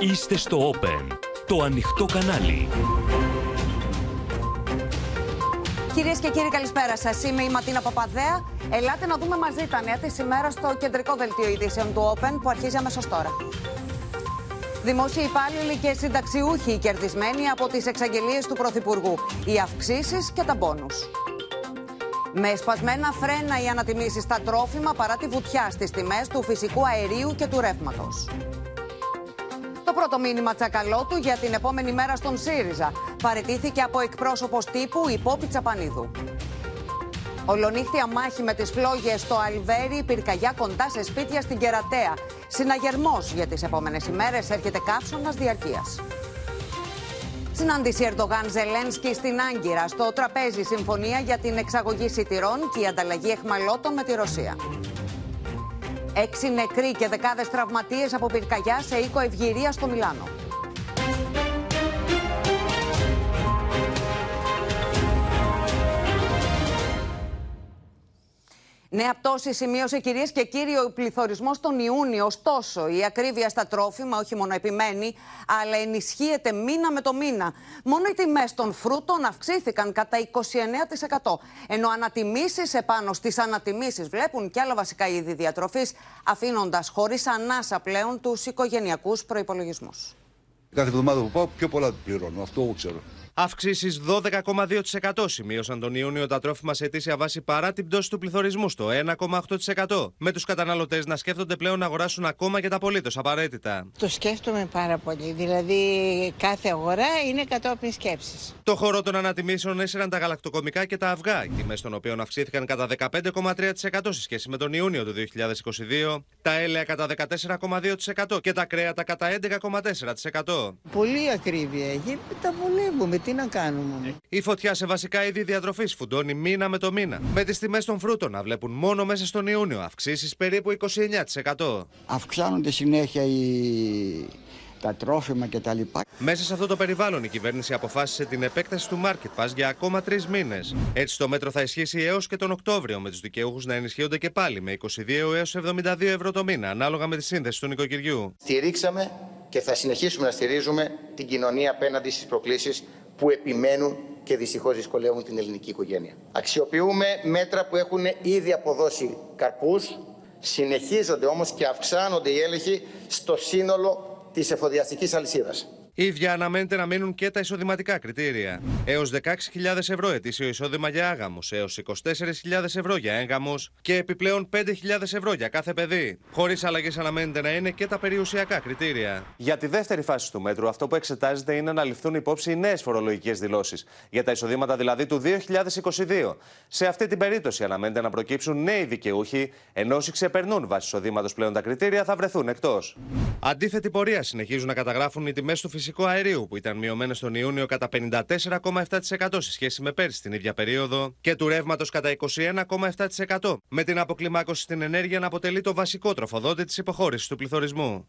Είστε στο Open, το ανοιχτό κανάλι. Κυρίες και κύριοι, καλησπέρα σας. Είμαι η Ματίνα Παπαδέα. Ελάτε να δούμε μαζί τα νέα της ημέρα στο κεντρικό δελτίο ειδήσεων του Open που αρχίζει αμέσως τώρα. Δημόσιοι υπάλληλοι και συνταξιούχοι κερδισμένοι από τις εξαγγελίες του Πρωθυπουργού. Οι αυξήσεις και τα μπόνους. Με σπασμένα φρένα οι ανατιμήσεις στα τρόφιμα παρά τη βουτιά στις τιμές του φυσικού αερίου και του ρεύματος. Το πρώτο μήνυμα τσακαλώτου για την επόμενη μέρα στον ΣΥΡΙΖΑ παρετήθηκε από εκπρόσωπος τύπου Υπόπη Τσαπανίδου. Ολονύχτια μάχη με τις φλόγες στο Αλβέρι, πυρκαγιά κοντά σε σπίτια στην Κερατέα. Συναγερμός για τις επόμενες ημέρες έρχεται καύσωνας διαρκείας. Συνάντηση Ερντογάν Ζελένσκι στην Άγκυρα. Στο τραπέζι συμφωνία για την εξαγωγή σιτηρών και η ανταλλαγή εχμαλώτων με τη Ρωσία. Έξι νεκροί και δεκάδες τραυματίες από πυρκαγιά σε οίκο Ευγυρίας στο Μιλάνο. Νέα πτώση σημείωσε κυρίες και κύριοι ο πληθωρισμός τον Ιούνιο. Ωστόσο, η ακρίβεια στα τρόφιμα όχι μόνο επιμένει, αλλά ενισχύεται μήνα με το μήνα. Μόνο οι τιμές των φρούτων αυξήθηκαν κατά 29%. Ενώ ανατιμήσεις επάνω στις ανατιμήσεις βλέπουν και άλλα βασικά είδη διατροφής, αφήνοντας χωρίς ανάσα πλέον τους οικογενειακούς προπολογισμού. Κάθε εβδομάδα που πάω πιο πολλά πληρώνω. Αυτό ξέρω. Αυξήσεις 12,2% σημείωσαν τον Ιούνιο τα τρόφιμα σε αιτήσια βάση παρά την πτώση του πληθωρισμού στο 1,8%. Με τους καταναλωτές να σκέφτονται πλέον να αγοράσουν ακόμα και τα απολύτως απαραίτητα. Το σκέφτομαι πάρα πολύ. Δηλαδή, κάθε αγορά είναι κατόπιν σκέψης. Το χώρο των ανατιμήσεων έσυραν τα γαλακτοκομικά και τα αυγά, οι τιμές των οποίων αυξήθηκαν κατά 15,3% σε σχέση με τον Ιούνιο του 2022, τα έλαια κατά 14,2% και τα κρέατα κατά 11,4%. Πολύ ακρίβεια έχει. Τα βολεύουμε τι να κάνουμε; Η φωτιά σε βασικά είδη διατροφής φουντώνει μήνα με το μήνα. Με τις τιμές των φρούτων να βλέπουν μόνο μέσα στον Ιούνιο αυξήσεις περίπου 29%. Αυξάνονται συνέχεια οι τα τρόφιμα κτλ. Μέσα σε αυτό το περιβάλλον η κυβέρνηση αποφάσισε την επέκταση του Market Pass για ακόμα τρεις μήνες. Έτσι το μέτρο θα ισχύσει έως και τον Οκτώβριο, με τους δικαιούχους να ενισχύονται και πάλι με 22 έως 72 ευρώ το μήνα, ανάλογα με τη σύνδεση του νοικοκυριού. Στηρίξαμε και θα συνεχίσουμε να στηρίζουμε την κοινωνία απέναντι στις προκλήσεις που επιμένουν και δυστυχώς δυσκολεύουν την ελληνική οικογένεια. Αξιοποιούμε μέτρα που έχουν ήδη αποδώσει καρπούς, συνεχίζονται όμως και αυξάνονται οι έλεγχοι στο σύνολο της εφοδιαστικής αλυσίδας. Ίδια αναμένεται να μείνουν και τα εισοδηματικά κριτήρια. Έως 16.000 ευρώ ετήσιο εισόδημα για άγαμους, έως 24.000 ευρώ για έγκαμου και επιπλέον 5.000 ευρώ για κάθε παιδί. Χωρίς αλλαγές αναμένεται να είναι και τα περιουσιακά κριτήρια. Για τη δεύτερη φάση του μέτρου, αυτό που εξετάζεται είναι να ληφθούν υπόψη οι νέες φορολογικές δηλώσεις. Για τα εισοδήματα δηλαδή του 2022. Σε αυτή την περίπτωση αναμένεται να προκύψουν νέοι δικαιούχοι, ενώ όσοι ξεπερνούν βάσει εισοδήματος πλέον τα κριτήρια θα βρεθούν εκτός. Αντίθετη πορεία συνεχίζουν να καταγράφουν οι τιμές του φυσικού αερίου που ήταν μειωμένες τον Ιούνιο κατά 54,7% σε σχέση με πέρσι την ίδια περίοδο και του ρεύματος κατά 21,7%, με την αποκλιμάκωση στην ενέργεια να αποτελεί το βασικό τροφοδότη της υποχώρησης του πληθωρισμού.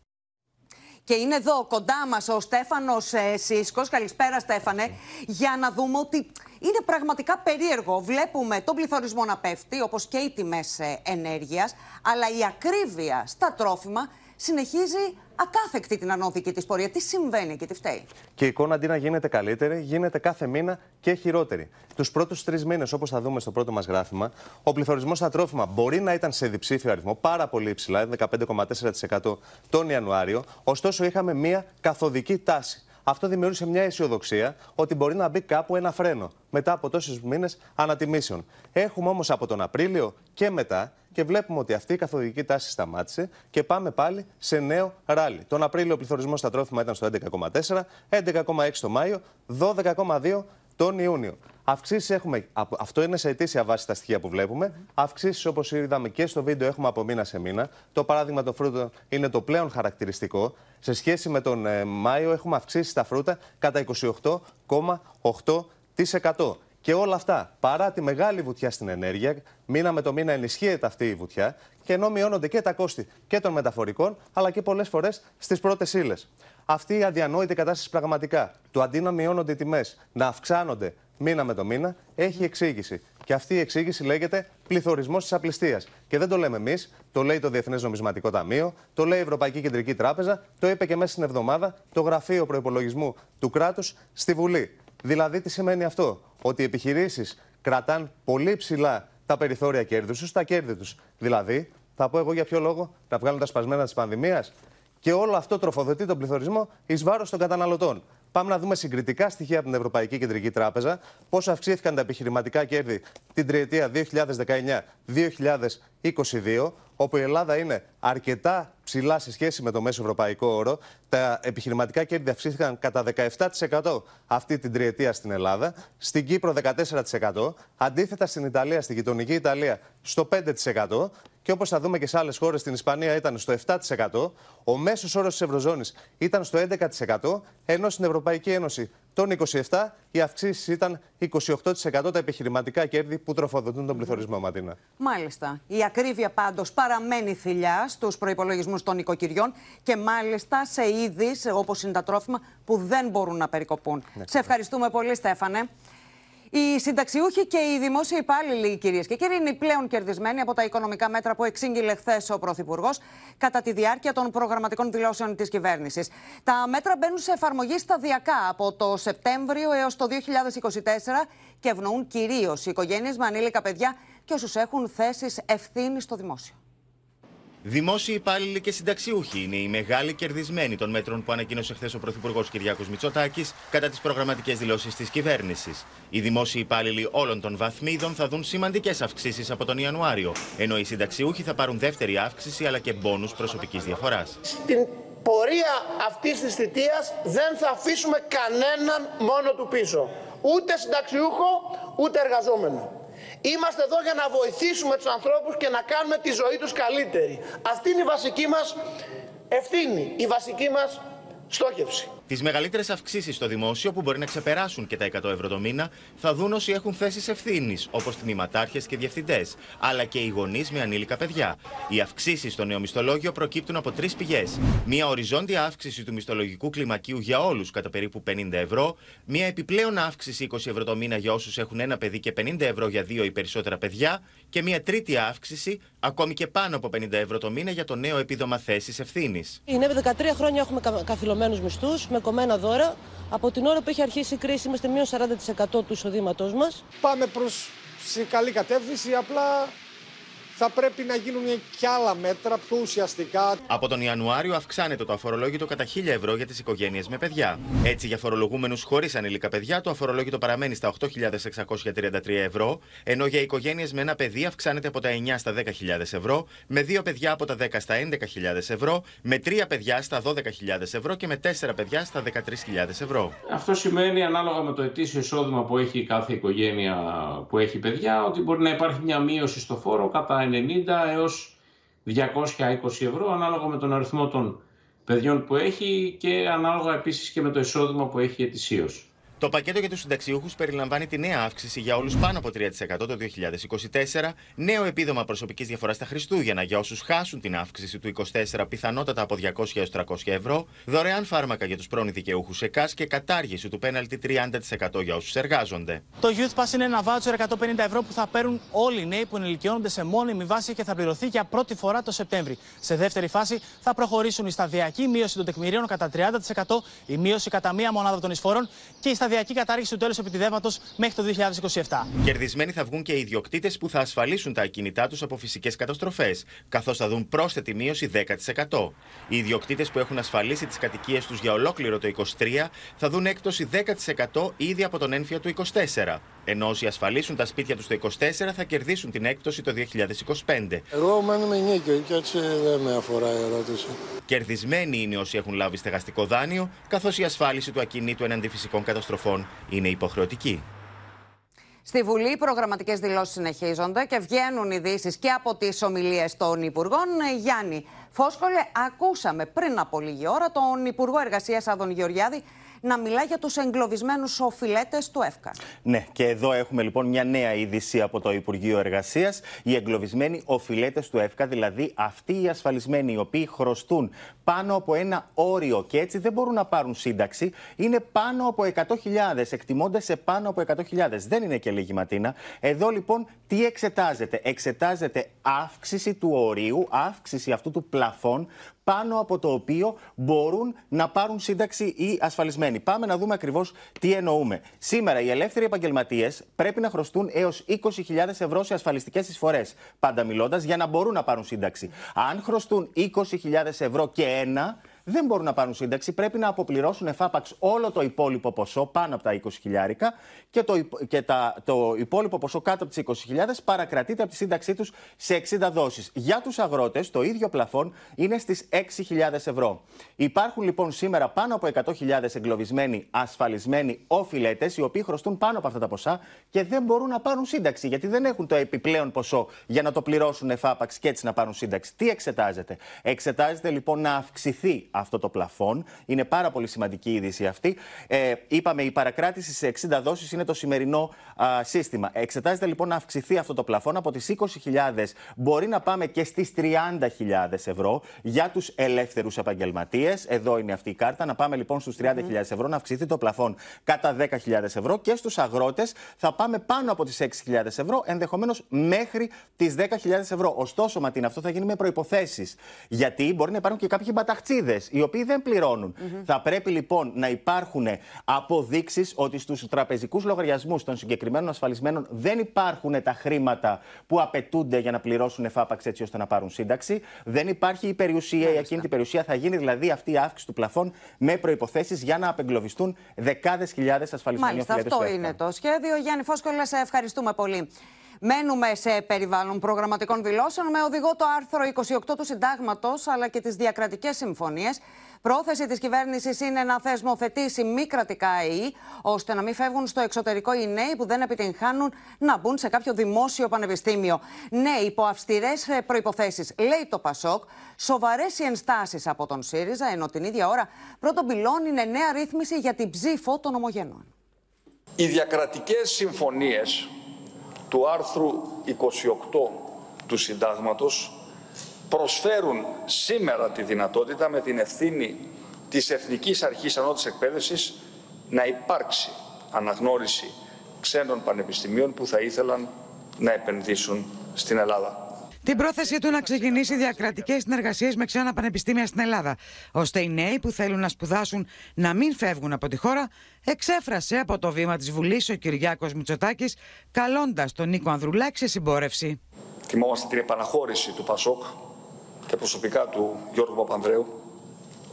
Και είναι εδώ κοντά μας ο Στέφανος ε, Σίσκος. Καλησπέρα, Στέφανε. Για να δούμε ότι είναι πραγματικά περίεργο. Βλέπουμε τον πληθωρισμό να πέφτει, όπως και οι τιμές ενέργειας, αλλά η ακρίβεια στα τρόφιμα συνεχίζει ακάθεκτη την ανώδικη της πορεία. Τι συμβαίνει και τι φταίει. Και η εικόνα αντί να γίνεται καλύτερη, γίνεται κάθε μήνα και χειρότερη. Τους πρώτους τρεις μήνες, όπως θα δούμε στο πρώτο μας γράφημα, ο πληθωρισμός στα τρόφιμα μπορεί να ήταν σε διψήφιο αριθμό, πάρα πολύ υψηλά, 15,4% τον Ιανουάριο. Ωστόσο, είχαμε μία καθοδική τάση. Αυτό δημιούργησε μια αισιοδοξία ότι μπορεί να μπει κάπου ένα φρένο μετά από τόσου μήνες ανατιμήσεων. Έχουμε όμως από τον Απρίλιο και μετά και βλέπουμε ότι αυτή η καθοδική τάση σταμάτησε και πάμε πάλι σε νέο ράλι. Τον Απρίλιο ο πληθωρισμός στα τρόφιμα ήταν στο 11,4, 11,6 το Μάιο, 12,2 τον Ιούνιο. Αυξήσεις έχουμε, αυτό είναι σε αιτήσια βάση τα στοιχεία που βλέπουμε. Αυξήσεις όπως είδαμε και στο βίντεο έχουμε από μήνα σε μήνα. Το παράδειγμα των φρούτων είναι το πλέον χαρακτηριστικό. Σε σχέση με τον ε, Μάιο έχουμε αυξήσεις τα φρούτα κατά 28,8%. Και όλα αυτά παρά τη μεγάλη βουτιά στην ενέργεια, μήνα με το μήνα ενισχύεται αυτή η βουτιά και ενώ μειώνονται και τα κόστη και των μεταφορικών, αλλά και πολλές φορές στις πρώτες ύλες. Αυτή η αδιανόητη κατάσταση πραγματικά, το αντί να μειώνονται οι τιμές, να αυξάνονται μήνα με το μήνα, έχει εξήγηση. Και αυτή η εξήγηση λέγεται πληθωρισμός της απληστίας. Και δεν το λέμε εμείς, το λέει το Διεθνές Νομισματικό Ταμείο, το λέει η Ευρωπαϊκή Κεντρική Τράπεζα, το είπε και μέσα στην εβδομάδα το Γραφείο Προπολογισμού του Κράτους στη Βουλή. Δηλαδή, τι σημαίνει αυτό, Ότι οι επιχειρήσεις κρατάν πολύ ψηλά τα περιθώρια κέρδους τους, τα κέρδη τους. Δηλαδή, θα πω εγώ για ποιο λόγο, να βγάλουν τα σπασμένα της πανδημίας. Και όλο αυτό τροφοδοτεί τον πληθωρισμό εις βάρος των καταναλωτών. Πάμε να δούμε συγκριτικά στοιχεία από την Ευρωπαϊκή Κεντρική Τράπεζα. Πώς αυξήθηκαν τα επιχειρηματικά κέρδη την τριετία 2019-2022, όπου η Ελλάδα είναι αρκετά ψηλά σε σχέση με το μέσο ευρωπαϊκό όρο. Τα επιχειρηματικά κέρδη αυξήθηκαν κατά 17% αυτή την τριετία στην Ελλάδα. Στην Κύπρο 14%. Αντίθετα στην Ιταλία, στην γειτονική Ιταλία, στο 5%. Και όπως θα δούμε και σε άλλες χώρες, στην Ισπανία ήταν στο 7%. Ο μέσος όρος της Ευρωζώνης ήταν στο 11%. Ενώ στην Ευρωπαϊκή Ένωση των 27 οι αυξήσεις ήταν 28% τα επιχειρηματικά κέρδη που τροφοδοτούν τον πληθωρισμό, Ματίνα. Μάλιστα. Η ακρίβεια πάντως παραμένει θηλιά στους προπολογισμού των οικοκυριών και μάλιστα σε είδης όπως είναι τα τρόφιμα που δεν μπορούν να περικοπούν. Ναι, Σε ευχαριστούμε πολύ, Στέφανε. Οι συνταξιούχοι και οι δημόσιοι υπάλληλοι, κυρίες και κύριοι, είναι οι πλέον κερδισμένοι από τα οικονομικά μέτρα που εξήγηλε χθες ο Πρωθυπουργός κατά τη διάρκεια των προγραμματικών δηλώσεων της κυβέρνησης. Τα μέτρα μπαίνουν σε εφαρμογή σταδιακά από το Σεπτέμβριο έως το 2024 και ευνοούν κυρίως οι οικογένειες με ανήλικα παιδιά και όσους έχουν θέσεις ευθύνης στο δημόσιο. Δημόσιοι υπάλληλοι και συνταξιούχοι είναι οι μεγάλοι κερδισμένοι των μέτρων που ανακοίνωσε χθες ο Πρωθυπουργός Κυριάκος Μητσοτάκης κατά τις προγραμματικές δηλώσεις της κυβέρνησης. Οι δημόσιοι υπάλληλοι όλων των βαθμίδων θα δουν σημαντικές αυξήσεις από τον Ιανουάριο, ενώ οι συνταξιούχοι θα πάρουν δεύτερη αύξηση αλλά και μπόνους προσωπικής διαφοράς. Στην πορεία αυτής της θητείας δεν θα αφήσουμε κανέναν μόνο του πίσω. Ούτε συνταξιούχο, ούτε εργαζόμενο. Είμαστε εδώ για να βοηθήσουμε τους ανθρώπους και να κάνουμε τη ζωή τους καλύτερη. Αυτή είναι η βασική μας ευθύνη, η βασική μας στόχευση. Τις μεγαλύτερες αυξήσεις στο δημόσιο, που μπορεί να ξεπεράσουν και τα 100 ευρώ το μήνα, θα δουν όσοι έχουν θέσεις ευθύνης, όπως τμήματάρχες και διευθυντές, αλλά και οι γονείς με ανήλικα παιδιά. Οι αυξήσεις στο νέο μισθολόγιο προκύπτουν από τρεις πηγές. Μία οριζόντια αύξηση του μισθολογικού κλιμακίου για όλους κατά περίπου 50 ευρώ, μία επιπλέον αύξηση 20 ευρώ το μήνα για όσους έχουν ένα παιδί και 50 ευρώ για δύο ή περισσότερα παιδιά, και μία τρίτη αύξηση, ακόμη και πάνω από 50 ευρώ το μήνα για το νέο επίδομα θέσης ευθύνης. Είναι 13 χρόνια έχουμε καθυλωμένους μισθούς, κομμένα δώρα. Από την ώρα που έχει αρχίσει η κρίση είμαστε μείον 40% του εισοδήματός μας. Πάμε προς σε καλή κατεύθυνση, απλά θα πρέπει να γίνουν και άλλα μέτρα πιο ουσιαστικά. Από τον Ιανουάριο αυξάνεται το αφορολόγητο κατά 1000 ευρώ για τις οικογένειες με παιδιά. Έτσι, για φορολογούμενους χωρίς ανήλικα παιδιά, το αφορολόγητο παραμένει στα 8.633 ευρώ, ενώ για οικογένειες με ένα παιδί αυξάνεται από τα 9 στα 10.000 ευρώ, με δύο παιδιά από τα 10 στα 11.000 ευρώ, με τρία παιδιά στα 12.000 ευρώ και με τέσσερα παιδιά στα 13.000 ευρώ. Αυτό σημαίνει, ανάλογα με το ετήσιο εισόδημα που έχει κάθε οικογένεια που έχει παιδιά, ότι μπορεί να υπάρχει μια μείωση στο φόρο κατά 90 έως 220 ευρώ ανάλογα με τον αριθμό των παιδιών που έχει και ανάλογα επίσης και με το εισόδημα που έχει ετησίως. Το πακέτο για τους συνταξιούχους περιλαμβάνει τη νέα αύξηση για όλους πάνω από 3% το 2024, νέο επίδομα προσωπικής διαφοράς στα Χριστούγεννα για όσους χάσουν την αύξηση του 24 πιθανότατα από 200 έως 300 ευρώ, δωρεάν φάρμακα για τους πρώην δικαιούχους ΕΚΑΣ και κατάργηση του πέναλτη 30% για όσους εργάζονται. Το Youth Pass είναι ένα βάτσο 150 ευρώ που θα παίρνουν όλοι οι νέοι που ενηλικιώνονται σε μόνιμη βάση και θα πληρωθεί για πρώτη φορά το Σεπτέμβρη. Σε δεύτερη φάση θα προχωρήσουν η σταδιακή μείωση των τεκμηρίων κατά 30%, η μείωση κατά μία μονάδα των εισφορών και η σταδιακή κατάργηση του τέλους επιτιδεύματο μέχρι το 2027. Κερδισμένοι θα βγουν και οι ιδιοκτήτες που θα ασφαλίσουν τα ακίνητά τους από φυσικές καταστροφές, καθώς θα δουν πρόσθετη μείωση 10%. Οι ιδιοκτήτες που έχουν ασφαλίσει τις κατοικίες τους για ολόκληρο το 23 θα δουν έκπτωση 10% ήδη από τον ένφια του 24. Ενώ όσοι ασφαλίσουν τα σπίτια τους το 24 θα κερδίσουν την έκπτωση το 2025. Εγώ μένουμε νίκιο και έτσι δεν με αφορά η ερώτηση. Κερδισμένοι είναι όσοι έχουν λάβει στεγαστικό δάνειο, καθώς η ασφάλιση του ακινήτου εναντί φυσικών καταστροφών είναι υποχρεωτική. Στη Βουλή οι προγραμματικές δηλώσεις συνεχίζονται και βγαίνουν ειδήσεις και από τις ομιλίες των Υπουργών. Γιάννη Φόσκολε, ακούσαμε πριν από λίγη ώρα τον Υπουργό Εργασίας Άδων Γεωργιάδη να μιλά για τους εγκλωβισμένους οφειλέτες του ΕΦΚΑ. Ναι, και εδώ έχουμε λοιπόν μια νέα είδηση από το Υπουργείο Εργασίας. Οι εγκλωβισμένοι οφειλέτες του ΕΦΚΑ, δηλαδή αυτοί οι ασφαλισμένοι οι οποίοι χρωστούν πάνω από ένα όριο και έτσι δεν μπορούν να πάρουν σύνταξη, είναι πάνω από 100.000. Εκτιμώνται σε πάνω από 100.000. Δεν είναι και λίγη ματίνα. Εδώ λοιπόν τι εξετάζεται; Εξετάζεται αύξηση του ορίου, αύξηση αυτού του πλαφών πάνω από το οποίο μπορούν να πάρουν σύνταξη οι ασφαλισμένοι. Πάμε να δούμε ακριβώς τι εννοούμε. Σήμερα οι ελεύθεροι επαγγελματίες πρέπει να χρωστούν έως 20.000 ευρώ σε ασφαλιστικές εισφορές. Πάντα μιλώντας για να μπορούν να πάρουν σύνταξη. Αν χρωστούν 20.000 ευρώ και ένα, δεν μπορούν να πάρουν σύνταξη. Πρέπει να αποπληρώσουν εφάπαξ όλο το υπόλοιπο ποσό πάνω από τα 20 χιλιάρικα και, το, και τα, το υπόλοιπο ποσό κάτω από τις 20.000 παρακρατείται από τη σύνταξή τους σε 60 δόσεις. Για τους αγρότες, το ίδιο πλαφόν είναι στις 6.000 ευρώ. Υπάρχουν λοιπόν σήμερα πάνω από 100.000 εγκλωβισμένοι ασφαλισμένοι οφειλέτες, οι οποίοι χρωστούν πάνω από αυτά τα ποσά και δεν μπορούν να πάρουν σύνταξη, γιατί δεν έχουν το επιπλέον ποσό για να το πληρώσουν εφάπαξ και έτσι να πάρουν σύνταξη. Τι εξετάζεται; Εξετάζεται λοιπόν να αυξηθεί αυτό το πλαφόν. Είναι πάρα πολύ σημαντική η είδηση αυτή. Ε, είπαμε, η παρακράτηση σε 60 δόσεις είναι το σημερινό α, σύστημα. Εξετάζεται λοιπόν να αυξηθεί αυτό το πλαφόν από τις 20.000 μπορεί να πάμε και στις 30.000 ευρώ για τους ελεύθερους επαγγελματίες. Εδώ είναι αυτή η κάρτα. Να πάμε λοιπόν στους 30.000 ευρώ, να αυξηθεί το πλαφόν κατά 10.000 ευρώ και στους αγρότες θα πάμε πάνω από τις 6.000 ευρώ, ενδεχομένως μέχρι τις 10.000 ευρώ. Ωστόσο, Ματίνα, αυτό θα γίνει με προποθέσει. Γιατί μπορεί να υπάρχουν και κάποιοι μπαταχτσίδες οι οποίοι δεν πληρώνουν. Θα πρέπει λοιπόν να υπάρχουν αποδείξεις ότι στους τραπεζικούς λογαριασμούς των συγκεκριμένων ασφαλισμένων δεν υπάρχουν τα χρήματα που απαιτούνται για να πληρώσουν εφάπαξ έτσι ώστε να πάρουν σύνταξη. Δεν υπάρχει η περιουσία, η ακίνητη περιουσία. Θα γίνει δηλαδή αυτή η αύξηση του πλαφών με προποθέσει για να απεγκλωβιστούν δεκάδες χιλιάδες ασφαλισμένοι Μάλιστα, αυτό είναι το σχέδιο. Γιάννη Φόσκολα, σε ευχαριστούμε πολύ. Μένουμε σε περιβάλλον προγραμματικών δηλώσεων με οδηγό το άρθρο 28 του Συντάγματος αλλά και τις διακρατικές συμφωνίες. Πρόθεση της κυβέρνησης είναι να θεσμοθετήσει μη κρατικά ΑΕΗ, ώστε να μην φεύγουν στο εξωτερικό οι νέοι που δεν επιτυγχάνουν να μπουν σε κάποιο δημόσιο πανεπιστήμιο. Ναι, υπό αυστηρές προποθέσει, λέει το Πασόκ, σοβαρές οι ενστάσεις από τον ΣΥΡΙΖΑ, ενώ την ίδια ώρα πρώτον πυλών είναι νέα ρύθμιση για την ψήφο των ομογενών. Οι διακρατικές συμφωνίες του άρθρου 28 του Συντάγματος προσφέρουν σήμερα τη δυνατότητα με την ευθύνη της Εθνικής Αρχής Ανώτης Εκπαίδευσης να υπάρξει αναγνώριση ξένων πανεπιστημίων που θα ήθελαν να επενδύσουν στην Ελλάδα. Την πρόθεση του να ξεκινήσει διακρατικές συνεργασίες με ξένα πανεπιστήμια στην Ελλάδα, ώστε οι νέοι που θέλουν να σπουδάσουν να μην φεύγουν από τη χώρα, εξέφρασε από το βήμα της Βουλής ο Κυριάκος Μητσοτάκης, καλώντας τον Νίκο Ανδρουλάκη σε συμπόρευση. Θυμόμαστε την επαναχώρηση του Πασόκ και προσωπικά του Γιώργου Παπανδρέου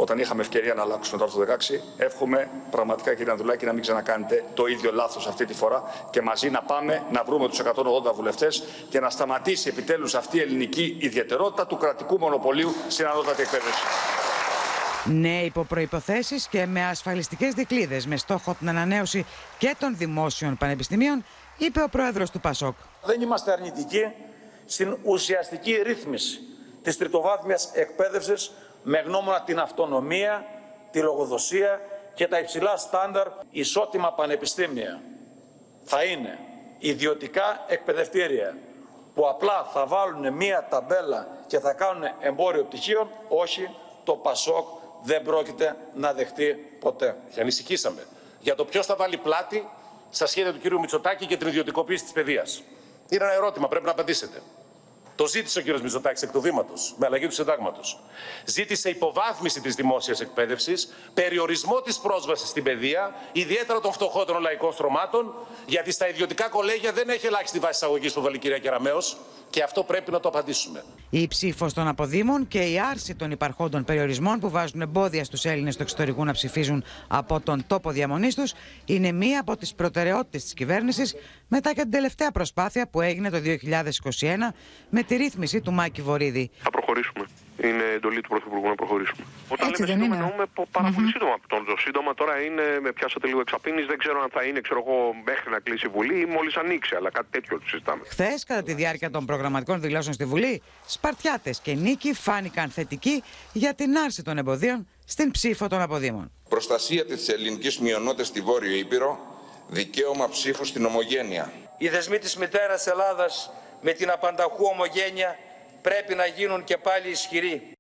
όταν είχαμε ευκαιρία να αλλάξουμε το άρθρο 16. Εύχομαι πραγματικά κύριε Ανδρουλάκη να μην ξανακάνετε το ίδιο λάθος αυτή τη φορά και μαζί να πάμε να βρούμε τους 180 βουλευτές και να σταματήσει επιτέλους αυτή η ελληνική ιδιαιτερότητα του κρατικού μονοπωλίου στην ανώτατη εκπαίδευση. Ναι, υπό προϋποθέσεις και με ασφαλιστικές δικλείδες με στόχο την ανανέωση και των δημόσιων πανεπιστημίων, είπε ο πρόεδρος του ΠΑΣΟΚ. Δεν είμαστε αρνητικοί στην ουσιαστική ρύθμιση της τριτοβάθμιας εκπαίδευσης με γνώμονα την αυτονομία, τη λογοδοσία και τα υψηλά στάνταρ ισότιμα πανεπιστήμια. Θα είναι ιδιωτικά εκπαιδευτήρια που απλά θα βάλουν μία ταμπέλα και θα κάνουν εμπόριο πτυχίων. Όχι, το ΠΑΣΟΚ δεν πρόκειται να δεχτεί ποτέ. Και ανησυχήσαμε για το ποιος θα βάλει πλάτη στα σχέδια του κ. Μητσοτάκη και την ιδιωτικοποίηση της παιδείας. Είναι ένα ερώτημα, πρέπει να απαντήσετε. Το ζήτησε ο κ. Μητσοτάκης εκ του Δήματο, με αλλαγή του συντάγματος. Ζήτησε υποβάθμιση της δημόσιας εκπαίδευσης, περιορισμό της πρόσβασης στην παιδεία, ιδιαίτερα των φτωχότερων λαϊκών στρωμάτων, γιατί στα ιδιωτικά κολέγια δεν έχει ελάχιστη βάση εισαγωγής που βάλει η κυρία Κεραμέο και αυτό πρέπει να το απαντήσουμε. Η ψήφος των αποδήμων και η άρση των υπαρχόντων περιορισμών που βάζουν εμπόδια στους Έλληνες του εξωτερικού να ψηφίζουν από τον τόπο διαμονής τους είναι μία από τις προτεραιότητες της κυβέρνησης μετά και την τελευταία προσπάθεια που έγινε το 2021 με τη ρύθμιση του Μάκη Βορύδη. Θα προχωρήσουμε. Είναι εντολή του Πρωθυπουργού να προχωρήσουμε. Όταν Έτσι λέμε δεν σύντομα, είναι. εννοούμε πο- πάρα πολύ σύντομα. Το, το σύντομα τώρα είναι, με πιάσατε λίγο εξαπίνης, δεν ξέρω αν θα είναι, ξέρω εγώ, μέχρι να κλείσει η Βουλή ή μόλις ανοίξει, αλλά κάτι τέτοιο το συζητάμε. Χθες, κατά τη διάρκεια των προγραμματικών δηλώσεων στη Βουλή, Σπαρτιάτες και Νίκη φάνηκαν θετικοί για την άρση των εμποδίων στην ψήφο των αποδήμων. Προστασία της ελληνικής μειονότητας στη Βόρειο Ήπειρο, δικαίωμα ψήφου στην ομογένεια. Οι δεσμοί της μητέρας Ελλάδας με την απανταχού ομογένεια πρέπει να γίνουν και πάλι ισχυροί.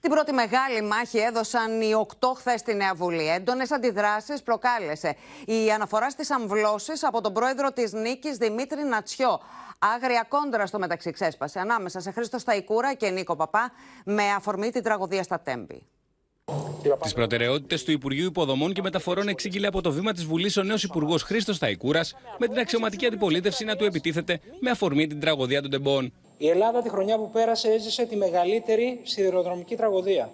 Την πρώτη μεγάλη μάχη έδωσαν οι οκτώ χθες στη Νέα Βουλή. Έντονες αντιδράσεις προκάλεσε η αναφορά στις αμβλώσεις από τον πρόεδρο της Νίκης Δημήτρη Νατσιό. Άγρια κόντρα στο μεταξύ ξέσπασε ανάμεσα σε Χρήστο Σταϊκούρα και Νίκο Παπά με αφορμή την τραγωδία στα Τέμπη. Τις προτεραιότητες του Υπουργείου Υποδομών και Μεταφορών εξήγηλε από το βήμα της Βουλής ο νέος Υπουργός Χρήστος Ταϊκούρα, με την αξιωματική αντιπολίτευση να του επιτίθεται με αφορμή την τραγωδία των τεμπών. Η Ελλάδα τη χρονιά που πέρασε έζησε τη μεγαλύτερη σιδηροδρομική τραγωδία.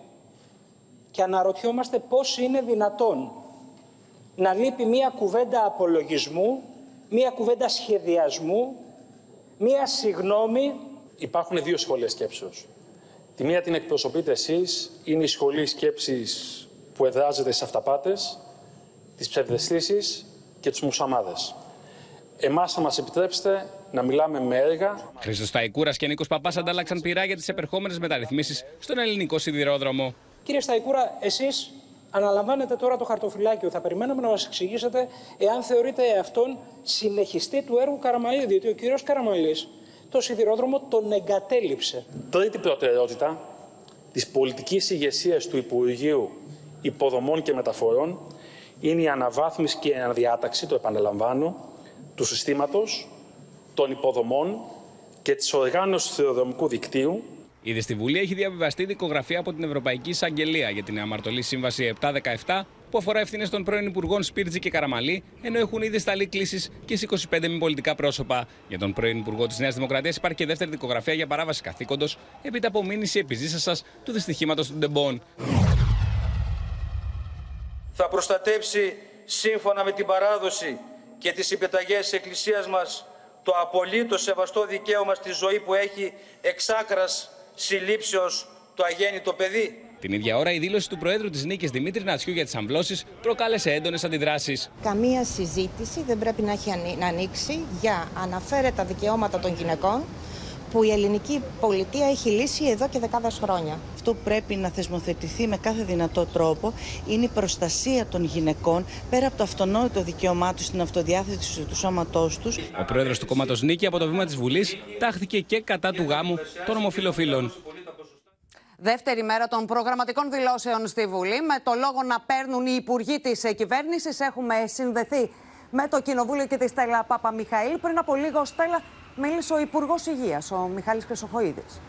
Και αναρωτιόμαστε πώς είναι δυνατόν να λείπει μία κουβέντα απολογισμού, μία κουβέντα σχεδιασμού, μία συγνώμη. Υπάρχουν δύο σχολές σκέψεως. Τη μία την εκπροσωπείτε εσείς, είναι η σχολή σκέψης που εδράζεται στις αυταπάτες, τις ψευδεστήσεις και τους μουσαμάδες. Εμάς θα μας επιτρέψετε να μιλάμε με έργα Χρήστος Ταϊκούρα και Νίκος Παπάς αντάλλαξαν πειρά για τις επερχόμενες μεταρρυθμίσεις στον ελληνικό σιδηρόδρομο. Κύριε Σταϊκούρα, εσείς αναλαμβάνετε τώρα το χαρτοφυλάκιο. Θα περιμένουμε να μας εξηγήσετε εάν θεωρείτε αυτόν συνεχιστή του έργου Καραμαλή, διότι ο κύριος Καραμαλής το σιδηρόδρομο τον εγκατέλειψε. Τρίτη προτεραιότητα της πολιτικής ηγεσίας του Υπουργείου Υποδομών και Μεταφορών είναι η αναβάθμιση και η αναδιάταξη, το επαναλαμβάνω, του συστήματος, των υποδομών και της οργάνωσης του σιδηροδρομικού δικτύου Ήδη στη Βουλή έχει διαβιβαστεί δικογραφία από την Ευρωπαϊκή Εισαγγελία για την αμαρτωλή σύμβαση 717 που αφορά ευθύνες των πρώην Υπουργών Σπίρτζη και Καραμαλή, ενώ έχουν ήδη σταλεί κλήσεις και σε 25 μη πολιτικά πρόσωπα. Για τον πρώην Υπουργό της Νέας Δημοκρατίας υπάρχει και δεύτερη δικογραφία για παράβαση καθήκοντος, επί από μήνυση επιζήσασα του δυστυχήματος των Ντεμπών. Θα προστατέψει σύμφωνα με την παράδοση και τις επιταγές της Εκκλησίας μας το απολύτως σεβαστό δικαίωμα στη ζωή που έχει εξάκρας συλλήψεως το αγέννητο παιδί. Την ίδια ώρα, η δήλωση του Προέδρου της Νίκης Δημήτρης Νατσιού για τις αμβλώσεις προκάλεσε έντονες αντιδράσεις. Καμία συζήτηση δεν πρέπει να έχει ανοί- να ανοίξει για αναφέρετα δικαιώματα των γυναικών που η ελληνική πολιτεία έχει λύσει εδώ και δεκάδες χρόνια. Αυτό που πρέπει να θεσμοθετηθεί με κάθε δυνατό τρόπο είναι η προστασία των γυναικών πέρα από το αυτονόητο δικαίωμά τους στην αυτοδιάθεση του σώματός τους. Ο πρόεδρος του κόμματος Νίκη από το βήμα της Βουλής τάχθηκε και κατά του γάμου των ομοφυλοφίλων. Δεύτερη μέρα των προγραμματικών δηλώσεων στη Βουλή. Με το λόγο να παίρνουν οι υπουργοί της κυβέρνησης, έχουμε συνδεθεί με το Κοινοβούλιο και τη Στέλλα Παπαμιχαήλ. Πριν από λίγο, Στέλλα, μίλησε ο Υπουργός Υγείας, ο Μιχάλης Χρυσοχοίδης.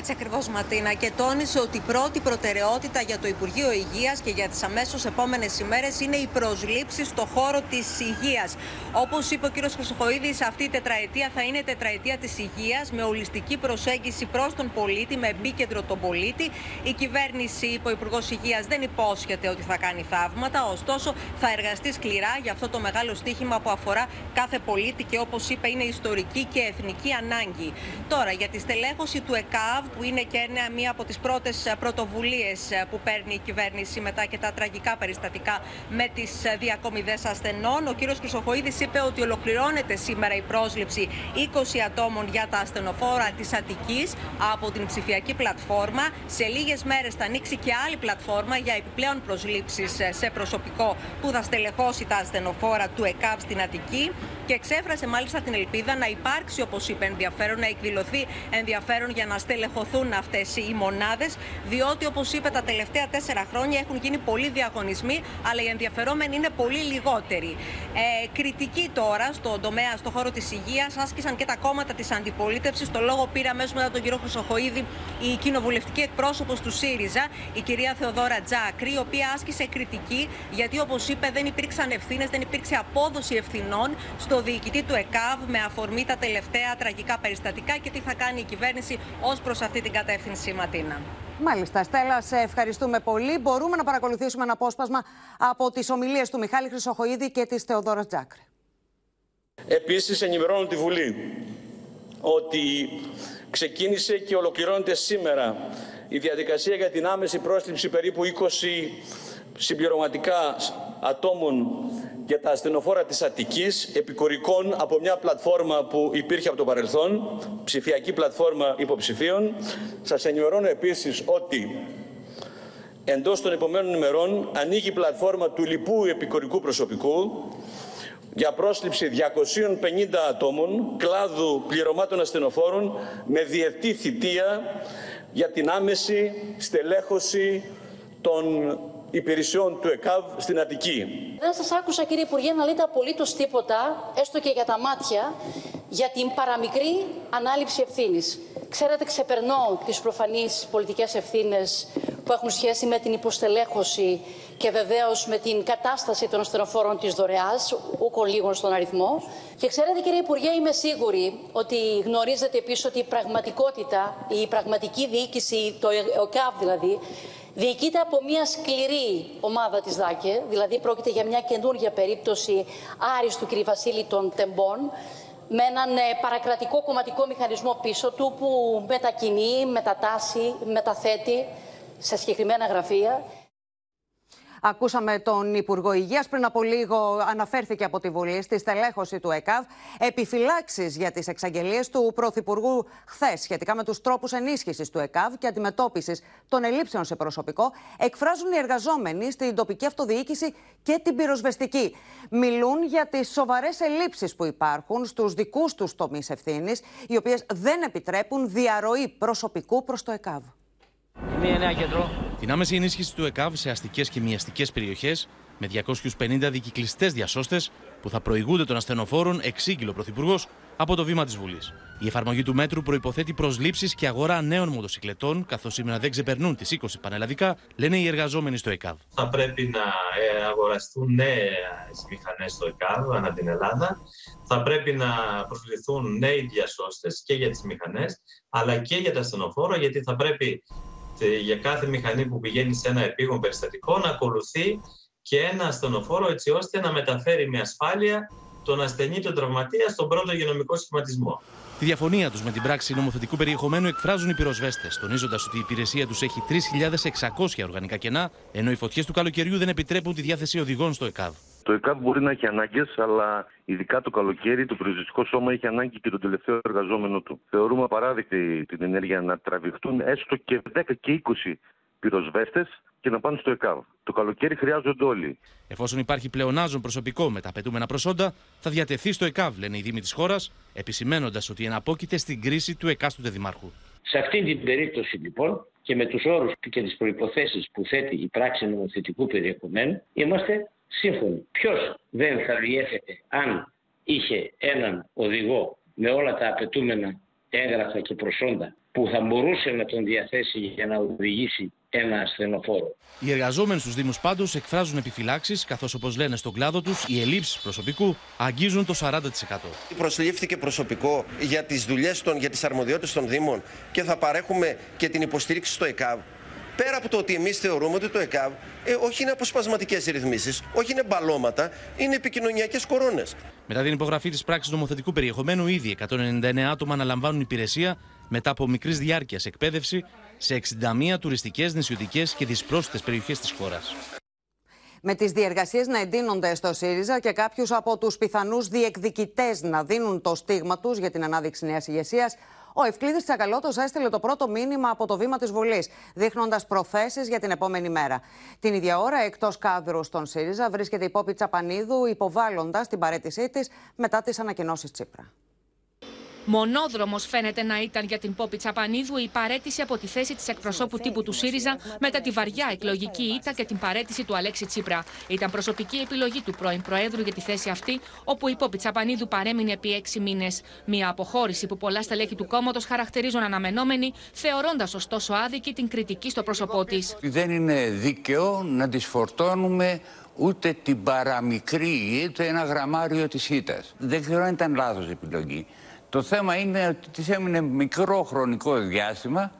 Έτσι ακριβώς, Ματίνα, και τόνισε ότι η πρώτη προτεραιότητα για το Υπουργείο Υγείας και για τις αμέσως επόμενες ημέρες είναι οι προσλήψει στο χώρο της υγείας. Όπως είπε ο κ. Χρυσοχοίδης, αυτή η τετραετία θα είναι τετραετία της υγείας με ολιστική προσέγγιση προς τον πολίτη, με επίκεντρο τον πολίτη. Η κυβέρνηση, είπε ο Υπουργός Υγείας, δεν υπόσχεται ότι θα κάνει θαύματα, ωστόσο θα εργαστεί σκληρά για αυτό το μεγάλο στίχημα που αφορά κάθε πολίτη και όπως είπε είναι ιστορική και εθνική ανάγκη. Τώρα, για τη στελέχωση του ΕΚΑΒ, που είναι και ένα, μία από τις πρώτες πρωτοβουλίες που παίρνει η κυβέρνηση μετά και τα τραγικά περιστατικά με τις διακομιδές ασθενών. Ο κύριος Χρυσοχοίδης είπε ότι ολοκληρώνεται σήμερα η πρόσληψη 20 ατόμων για τα ασθενοφόρα της Αττικής από την ψηφιακή πλατφόρμα. Σε λίγες μέρες θα ανοίξει και άλλη πλατφόρμα για επιπλέον προσλήψεις σε προσωπικό που θα στελεχώσει τα ασθενοφόρα του ΕΚΑΒ στην Αττική και εξέφρασε μάλιστα την ελπίδα να υπάρξει, όπως είπε, ενδιαφέρον, να εκδηλωθεί ενδιαφέρον για να στελεχωθούν αυτές οι μονάδες, διότι όπως είπε τα τελευταία τέσσερα χρόνια έχουν γίνει πολλοί διαγωνισμοί, αλλά οι ενδιαφερόμενοι είναι πολύ λιγότεροι. Ε, κριτική τώρα στον τομέα, στον χώρο της υγείας, άσκησαν και τα κόμματα της αντιπολίτευσης. Το λόγο πήρε αμέσως μετά τον κύριο Χρυσοχοίδη η κοινοβουλευτική εκπρόσωπος του ΣΥΡΙΖΑ, η κυρία Θεοδόρα Τζάκρη, η οποία άσκησε κριτική γιατί όπως είπε δεν υπήρξαν ευθύνες, δεν υπήρξε απόδοση ευθυνών στο διοικητή του ΕΚΑΒ με αφορμή τα τελευταία τραγικά περιστατικά και τι θα κάνει η κυβέρνηση ως προς αυτή την κατεύθυνση, Ματίνα. Μάλιστα, Στέλλα, σε ευχαριστούμε πολύ. Μπορούμε να παρακολουθήσουμε ένα απόσπασμα από τις ομιλίες του Μιχάλη Χρυσοχοίδη και της Θεοδόρας Τζάκρη. Επίσης ενημερώνω τη Βουλή ότι ξεκίνησε και ολοκληρώνεται σήμερα η διαδικασία για την άμεση πρόσληψη περίπου 20 συμπληρωματικά ατόμων για τα ασθενοφόρα της Αττικής, επικορικών από μια πλατφόρμα που υπήρχε από το παρελθόν, ψηφιακή πλατφόρμα υποψηφίων. Σας ενημερώνω επίσης ότι εντός των επομένων ημερών ανοίγει η πλατφόρμα του λοιπού επικορικού προσωπικού για πρόσληψη 250 ατόμων κλάδου πληρωμάτων ασθενοφόρων με διετή θητεία για την άμεση στελέχωση των υπηρεσιών του ΕΚΑΒ στην Αττική. Δεν σας άκουσα κύριε Υπουργέ να λέτε απολύτως τίποτα, έστω και για τα μάτια, για την παραμικρή ανάληψη ευθύνης. Ξέρετε, ξεπερνώ τις προφανείς πολιτικές ευθύνες που έχουν σχέση με την υποστελέχωση και βεβαίως με την κατάσταση των ασθενοφόρων της δωρεάς, ούκο λίγο στον αριθμό. Και ξέρετε, κύριε Υπουργέ, είμαι σίγουρη ότι γνωρίζετε επίσης ότι η πραγματικότητα, η πραγματική διοίκηση, το ΕΚΑΒ δηλαδή, διοικείται από μια σκληρή ομάδα της ΔΑΚΕ, δηλαδή πρόκειται για μια καινούργια περίπτωση άριστου κ. Βασίλη των Τεμπών, με έναν ε, παρακρατικό κομματικό μηχανισμό πίσω του που μετακινεί, μετατάσσει, μεταθέτει σε συγκεκριμένα γραφεία. Ακούσαμε τον Υπουργό Υγείας. Πριν από λίγο αναφέρθηκε από τη Βουλή στη στελέχωση του ΕΚΑΒ επιφυλάξεις για τις εξαγγελίες του Πρωθυπουργού χθες σχετικά με τους τρόπους ενίσχυσης του ΕΚΑΒ και αντιμετώπισης των ελλείψεων σε προσωπικό. Εκφράζουν οι εργαζόμενοι στην τοπική αυτοδιοίκηση και την πυροσβεστική. Μιλούν για τις σοβαρές ελλείψεις που υπάρχουν στους δικούς τους τομείς ευθύνης, οι οποίες δεν επιτρέπουν διαρροή προσωπικού προς το ΕΚΑΒ. Μία νέα κέντρο. Την άμεση ενίσχυση του ΕΚΑΒ σε αστικές και μη αστικέ περιοχές με 250 δικυκλιστέ διασώστες που θα προηγούνται των ασθενοφόρων, εξήγηλε ο Πρωθυπουργός από το βήμα της Βουλής. Η εφαρμογή του μέτρου προποθέτει προσλήψεις και αγορά νέων μοτοσυκλετών, καθώς σήμερα δεν ξεπερνούν τις 20 πανελλαδικά, λένε οι εργαζόμενοι στο ΕΚΑΒ. Θα πρέπει να ε, αγοραστούν νέες μηχανές στο ΕΚΑΒ ανά την Ελλάδα. Θα πρέπει να προσληφθούν νέοι διασώστες και για τις μηχανές, αλλά και για τα ασθενοφόρα, γιατί θα πρέπει για κάθε μηχανή που πηγαίνει σε ένα επίγον περιστατικό να ακολουθεί και ένα ασθενοφόρο έτσι ώστε να μεταφέρει με ασφάλεια τον ασθενή, τον τραυματία στον πρώτο υγειονομικό σχηματισμό. Τη διαφωνία τους με την πράξη νομοθετικού περιεχομένου εκφράζουν οι πυροσβέστες, τονίζοντας ότι η υπηρεσία τους έχει 3.600 οργανικά κενά, ενώ οι φωτιές του καλοκαιριού δεν επιτρέπουν τη διάθεση οδηγών στο ΕΚΑΒ. Το ΕΚΑΒ μπορεί να έχει ανάγκες, αλλά ειδικά το καλοκαίρι το περιοριστικό σώμα έχει ανάγκη και τον τελευταίο εργαζόμενο του. Θεωρούμε απαράδεκτη την ενέργεια να τραβηχτούν έστω και 10 και 20 πυροσβέστες και να πάνε στο ΕΚΑΒ. Το καλοκαίρι χρειάζονται όλοι. Εφόσον υπάρχει πλεονάζον προσωπικό με τα απαιτούμενα προσόντα, θα διατεθεί στο ΕΚΑΒ, λένε οι Δήμοι της χώρας, επισημένοντας ότι εναπόκειται στην κρίση του εκάστοτε Δημάρχου. Σε αυτή την περίπτωση λοιπόν και με τους όρους και τις προϋποθέσεις που θέτει η πράξη νομοθετικού περιεχομένου είμαστε σύμφωνοι. Ποιος δεν θα διέθετε αν είχε έναν οδηγό με όλα τα απαιτούμενα έγγραφα και προσόντα που θα μπορούσε να τον διαθέσει για να οδηγήσει ένα ασθενοφόρο. Οι εργαζόμενοι στους Δήμους πάντως εκφράζουν επιφυλάξεις, καθώς όπως λένε στον κλάδο τους, οι ελλείψεις προσωπικού αγγίζουν το 40%. Προσλήφθηκε προσωπικό για τις δουλειές των, για τις αρμοδιότητες των Δήμων και θα παρέχουμε και την υποστήριξη στο ΕΚΑΒ. Πέρα από το ότι εμείς θεωρούμε ότι το ΕΚΑΒ ε, όχι είναι αποσπασματικές ρυθμίσεις, όχι είναι μπαλώματα, είναι επικοινωνιακές κορώνες. Μετά την υπογραφή της πράξης νομοθετικού περιεχομένου, ήδη 199 άτομα αναλαμβάνουν υπηρεσία μετά από μικρής διάρκειας εκπαίδευση σε 61 τουριστικές, νησιωτικές και δυσπρόσιτε περιοχές της χώρας. Με τις διεργασίες να εντείνονται στο ΣΥΡΙΖΑ και κάποιους από τους πιθανούς διεκδικητές να δίνουν το στίγμα τους για την ανάδειξη νέας ηγεσίας, ο Ευκλήδης Τσακαλώτος έστειλε το πρώτο μήνυμα από το βήμα της Βουλής, δείχνοντας προθέσεις για την επόμενη μέρα. Την ίδια ώρα, εκτός κάδρου στον ΣΥΡΙΖΑ, βρίσκεται η Πόπη Τσαπανίδου, υποβάλλοντας την παρέτησή της μετά τις ανακοινώσεις Τσίπρα. Μονόδρομος φαίνεται να ήταν για την Πόπη Τσαπανίδου η παρέτηση από τη θέση της εκπροσώπου τύπου του ΣΥΡΙΖΑ μετά τη βαριά εκλογική ήττα και την παρέτηση του Αλέξη Τσίπρα. Ήταν προσωπική επιλογή του πρώην Προέδρου για τη θέση αυτή, όπου η Πόπη Τσαπανίδου παρέμεινε επί έξι μήνες. Μια αποχώρηση που πολλά στελέχη του κόμματος χαρακτηρίζουν αναμενόμενη, θεωρώντας ωστόσο άδικη την κριτική στο πρόσωπό της. Δεν είναι δίκαιο να τη φορτώνουμε ούτε την παραμικρή, είτε ένα γραμμάριο της ήττας. Δεν ξέρω αν ήταν λάθος επιλογή. Το θέμα είναι ότι της έμεινε μικρό χρονικό διάστημα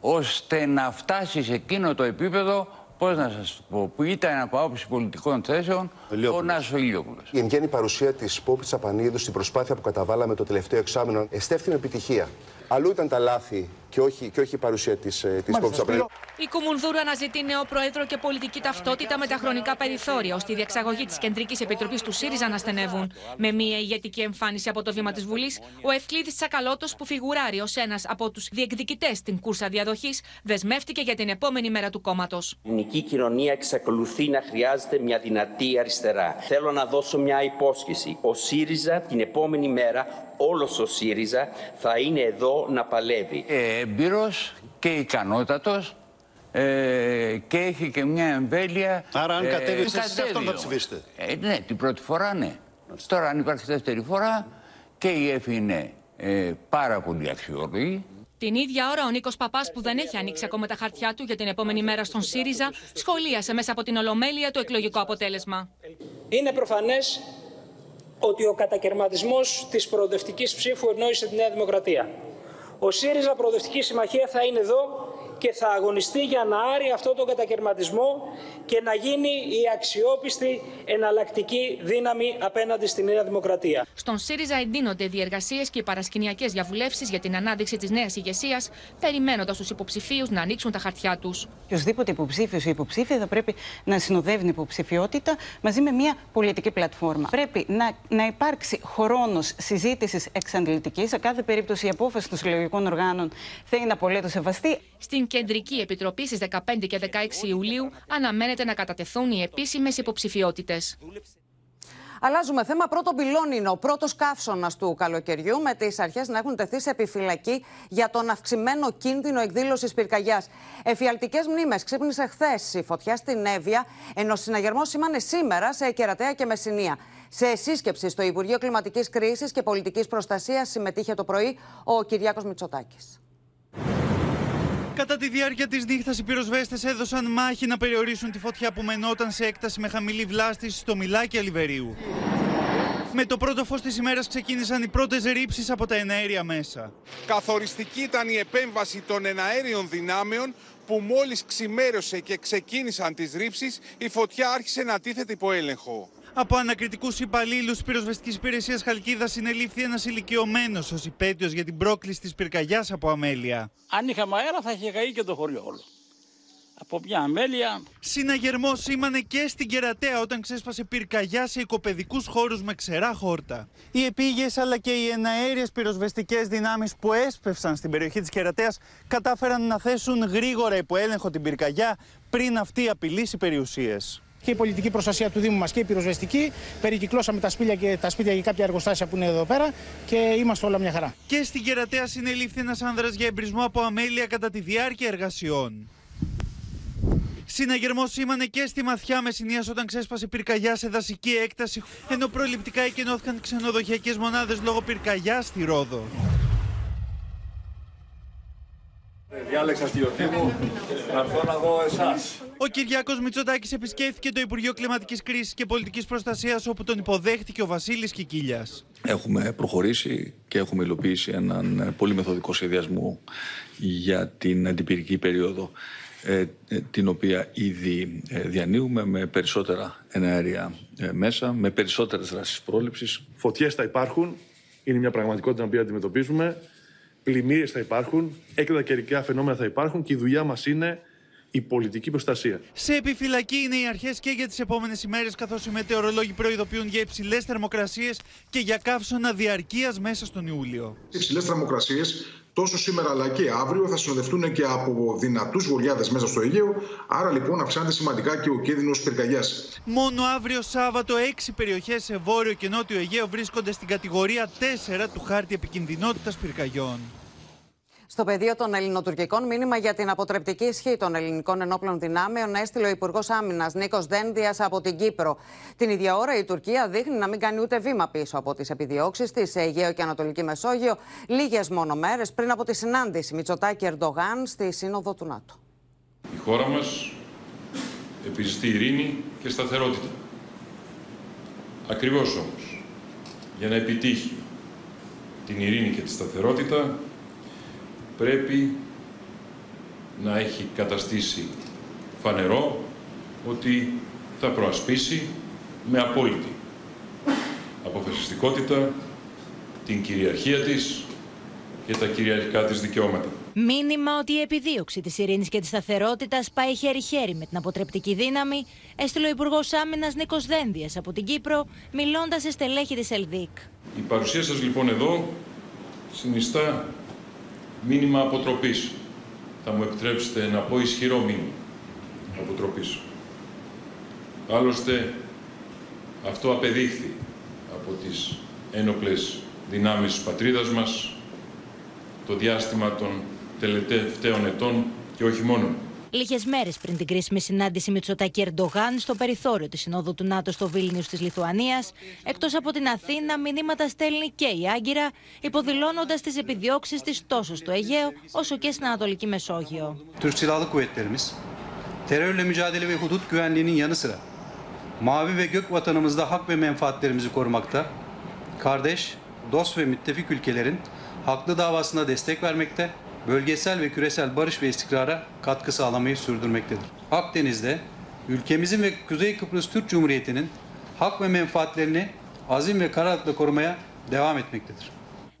ώστε να φτάσει σε εκείνο το επίπεδο Πώς να σας το πω, που ήταν από άποψη πολιτικών θέσεων ο Νάσος Ηλιόπουλος. Η εν γέννη παρουσία της Πόπης Απανίδου στην προσπάθεια που καταβάλαμε το τελευταίο εξάμεινο εστέφθη με επιτυχία. Αλλού ήταν τα λάθη και όχι, και όχι η παρουσία της της Πόπη Απρέλη. Η Κουμουνδούρα αναζητεί νέο πρόεδρο και πολιτική ταυτότητα με τα χρονικά περιθώρια, ώστε η διεξαγωγή της Κεντρικής Επιτροπής του ΣΥΡΙΖΑ να στενεύουν. Με μία ηγετική εμφάνιση από το βήμα της Βουλής, ο Ευκλήδης Τσακαλώτος, που φιγουράρει ως ένας από τους διεκδικητές στην κούρσα διαδοχής, δεσμεύτηκε για την επόμενη μέρα του κόμματος. Η ελληνική κοινωνία εξακολουθεί να χρειάζεται μια δυνατή αριστερά. Θέλω να δώσω μια υπόσχεση. Ο ΣΥΡΙΖΑ την επόμενη μέρα, όλος ο ΣΥΡΙΖΑ, θα είναι εδώ να παλεύει. Ε, εμπειρός και ικανότατος ε, και έχει και μια εμβέλεια. Άρα, αν ε, κατέβει σε αυτόν θα κατέβει ψηφίσετε. Ε, ναι, την πρώτη φορά ναι. Τώρα, αν υπάρχει δεύτερη φορά, και η ΕΦΗ είναι ε, πάρα πολύ αξιόλογη. Την ίδια ώρα, ο Νίκος Παπάς, που δεν έχει ανοίξει ακόμα τα χαρτιά του για την επόμενη μέρα στον ΣΥΡΙΖΑ, σχολίασε μέσα από την Ολομέλεια το εκλογικό αποτέλεσμα. Είναι προφανές ότι ο κατακαιρματισμός της προοδευτικής ψήφου ενόησε τη Νέα Δημοκρατία. Ο ΣΥΡΙΖΑ Προοδευτικής Συμμαχία θα είναι εδώ και θα αγωνιστεί για να άρει αυτό τον κατακαιρματισμό και να γίνει η αξιόπιστη εναλλακτική δύναμη απέναντι στη Νέα Δημοκρατία. Στον ΣΥΡΙΖΑ εντείνονται διεργασίες και οι παρασκηνιακές διαβουλεύσεις για την ανάδειξη της νέας ηγεσίας, περιμένοντα του υποψηφίους να ανοίξουν τα χαρτιά τους. Οποιοδήποτε υποψήφιος ή υποψήφια θα πρέπει να συνοδεύει την υποψηφιότητα μαζί με μια πολιτική πλατφόρμα. Πρέπει να, να υπάρξει χρόνος συζήτησης εξαντλητικής. Σε κάθε περίπτωση η απόφαση των συλλογικών οργάνων θα είναι απολύτως σεβαστή. Στην Κεντρική Επιτροπή στις 15 και 16 Ιουλίου αναμένεται να κατατεθούν οι επίσημες υποψηφιότητες. Αλλάζουμε θέμα. Πρώτο πυλόν είναι ο πρώτος καύσωνας του καλοκαιριού, με τις αρχές να έχουν τεθεί σε επιφυλακή για τον αυξημένο κίνδυνο εκδήλωσης πυρκαγιάς. Εφιαλτικές μνήμες ξύπνησε χθες η φωτιά στην Εύβοια, ενώ συναγερμός σήμανε σήμερα σε Κερατέα και Μεσσηνία. Σε σύσκεψη στο Υπουργείο Κλιματικής Κρίσης και Πολιτικής Προστασίας συμμετείχε το πρωί ο Κυριάκος Μητσοτάκης. Κατά τη διάρκεια της νύχτας, οι πυροσβέστες έδωσαν μάχη να περιορίσουν τη φωτιά που μενόταν σε έκταση με χαμηλή βλάστηση στο Μιλάκι Αλιβερίου. Με το πρώτο φως της ημέρας ξεκίνησαν οι πρώτες ρήψεις από τα εναέρια μέσα. Καθοριστική ήταν η επέμβαση των εναέριων δυνάμεων που μόλις ξημέρωσε και ξεκίνησαν τις ρήψεις, η φωτιά άρχισε να τίθεται υπό έλεγχο. Από ανακριτικούς υπαλλήλους πυροσβεστικής υπηρεσίας Χαλκίδας συνελήφθη ένας ηλικιωμένος ως υπέτειος για την πρόκληση της πυρκαγιάς από αμέλεια. Αν είχαμε αέρα, θα είχε καεί και το χωριό όλο. Από μια αμέλεια. Συναγερμό σήμανε και στην Κερατέα όταν ξέσπασε πυρκαγιά σε οικοπαιδικούς χώρους με ξερά χόρτα. Οι επίγειες αλλά και οι εναέριες πυροσβεστικές δυνάμεις που έσπευσαν στην περιοχή της Κερατέας κατάφεραν να θέσουν γρήγορα υπό έλεγχο την πυρκαγιά πριν αυτή απειλήσει περιουσίες και η πολιτική προστασία του Δήμου μας και η πυροσβεστική. Περικυκλώσαμε τα σπίτια και, τα σπίτια και κάποια εργοστάσια που είναι εδώ πέρα και είμαστε όλα μια χαρά. Και στην Κερατέα συνελήφθη ένας άνδρας για εμπρισμό από αμέλεια κατά τη διάρκεια εργασιών. Συναγερμό σήμανε και στη Μαθιά Μεσσηνίας όταν ξέσπασε πυρκαγιά σε δασική έκταση, ενώ προληπτικά εκενώθηκαν ξενοδοχειακές μονάδες λόγω πυρκαγιάς στη Ρόδο. Διάλεξα στη γιορτή μου να έρθω να δω εσάς. Ο Κυριάκος Μητσοτάκης επισκέφθηκε το Υπουργείο Κλιματικής Κρίσης και Πολιτικής Προστασίας, όπου τον υποδέχτηκε ο Βασίλης Κικίλιας. Έχουμε προχωρήσει και έχουμε υλοποιήσει έναν πολύ μεθοδικό σχεδιασμό για την αντιπυρική περίοδο ε, ε, την οποία ήδη ε, διανύουμε με περισσότερα εναέρια μέσα, με περισσότερες δράσεις πρόληψης. Φωτιές θα υπάρχουν, είναι μια πραγματικότητα την οποία αντιμετωπίζουμε πλημμύρες θα υπάρχουν, έκτατα καιρικά φαινόμενα θα υπάρχουν και η δουλειά μας είναι η πολιτική προστασία. Σε επιφυλακή είναι οι αρχές και για τις επόμενες ημέρες, καθώς οι μετεωρολόγοι προειδοποιούν για υψηλές θερμοκρασίες και για καύσωνα διαρκείας μέσα στον Ιούλιο. Οι υψηλές θερμοκρασίες τόσο σήμερα αλλά και αύριο θα συνοδευτούν και από δυνατούς βολιάδε μέσα στο Αιγαίο. Άρα λοιπόν αυξάνεται σημαντικά και ο κίνδυνος πυρκαγιάς. Μόνο αύριο Σάββατο, έξι περιοχές σε βόρειο και νότιο Αιγαίο βρίσκονται στην κατηγορία 4 του χάρτη επικινδυνότητας πυρκαγιών. Στο πεδίο των ελληνοτουρκικών, μήνυμα για την αποτρεπτική ισχύ των ελληνικών ενόπλων δυνάμεων έστειλε ο Υπουργός Άμυνας Νίκος Δένδιας από την Κύπρο. Την ίδια ώρα η Τουρκία δείχνει να μην κάνει ούτε βήμα πίσω από τις επιδιώξεις της σε Αιγαίο και Ανατολική Μεσόγειο, λίγες μόνο μέρες πριν από τη συνάντηση Μητσοτάκη Ερντογάν στη Σύνοδο του ΝΑΤΟ. Η χώρα μας επιζητεί ειρήνη και σταθερότητα. Ακριβώς όμως, για να επιτύχει την ειρήνη και τη σταθερότητα πρέπει να έχει καταστήσει φανερό ότι θα προασπίσει με απόλυτη αποφασιστικότητα την κυριαρχία της, και τα κυριαρχικά της δικαιώματα. Μήνυμα ότι η επιδίωξη της ειρήνης και της σταθερότητας πάει χέρι-χέρι με την αποτρεπτική δύναμη, έστειλε ο Υπουργός Άμυνας Νίκος Δένδιας από την Κύπρο, μιλώντας σε στελέχη της ΕΛΔΙΚ. Η παρουσία σας λοιπόν εδώ συνιστά μήνυμα αποτροπής. Θα μου επιτρέψετε να πω ισχυρό μήνυμα αποτροπής. Άλλωστε, αυτό απεδείχθη από τις ένοπλες δυνάμεις της πατρίδας μας το διάστημα των τελευταίων ετών και όχι μόνο. Λίγες μέρες πριν την κρίσιμη συνάντηση Μητσοτάκη Ερντογάν στο περιθώριο της Συνόδου του ΝΑΤΟ στο Βίλνιους της Λιθουανίας, εκτός από την Αθήνα, μηνύματα στέλνει και η Άγκυρα, υποδηλώνοντας τις επιδιώξεις της τόσο στο Αιγαίο όσο και στην Ανατολική Μεσόγειο. Türk Silahlı Kuvvetlerimiz terörle mücadele ve hudut güvenliğinin yanı sıra mavi ve gök vatanımızda hak ve menfaatlerimizi korumakta, kardeş, dost ve müttefik ülkelerin haklı davasına destek vermekte, bölgesel ve küresel barış ve istikrara katkı sağlamayı sürdürmektedir. Akdeniz'de ülkemizin ve Kuzey Kıbrıs Türk Cumhuriyeti'nin hak ve menfaatlerini azim ve kararlılıkla korumaya devam etmektedir.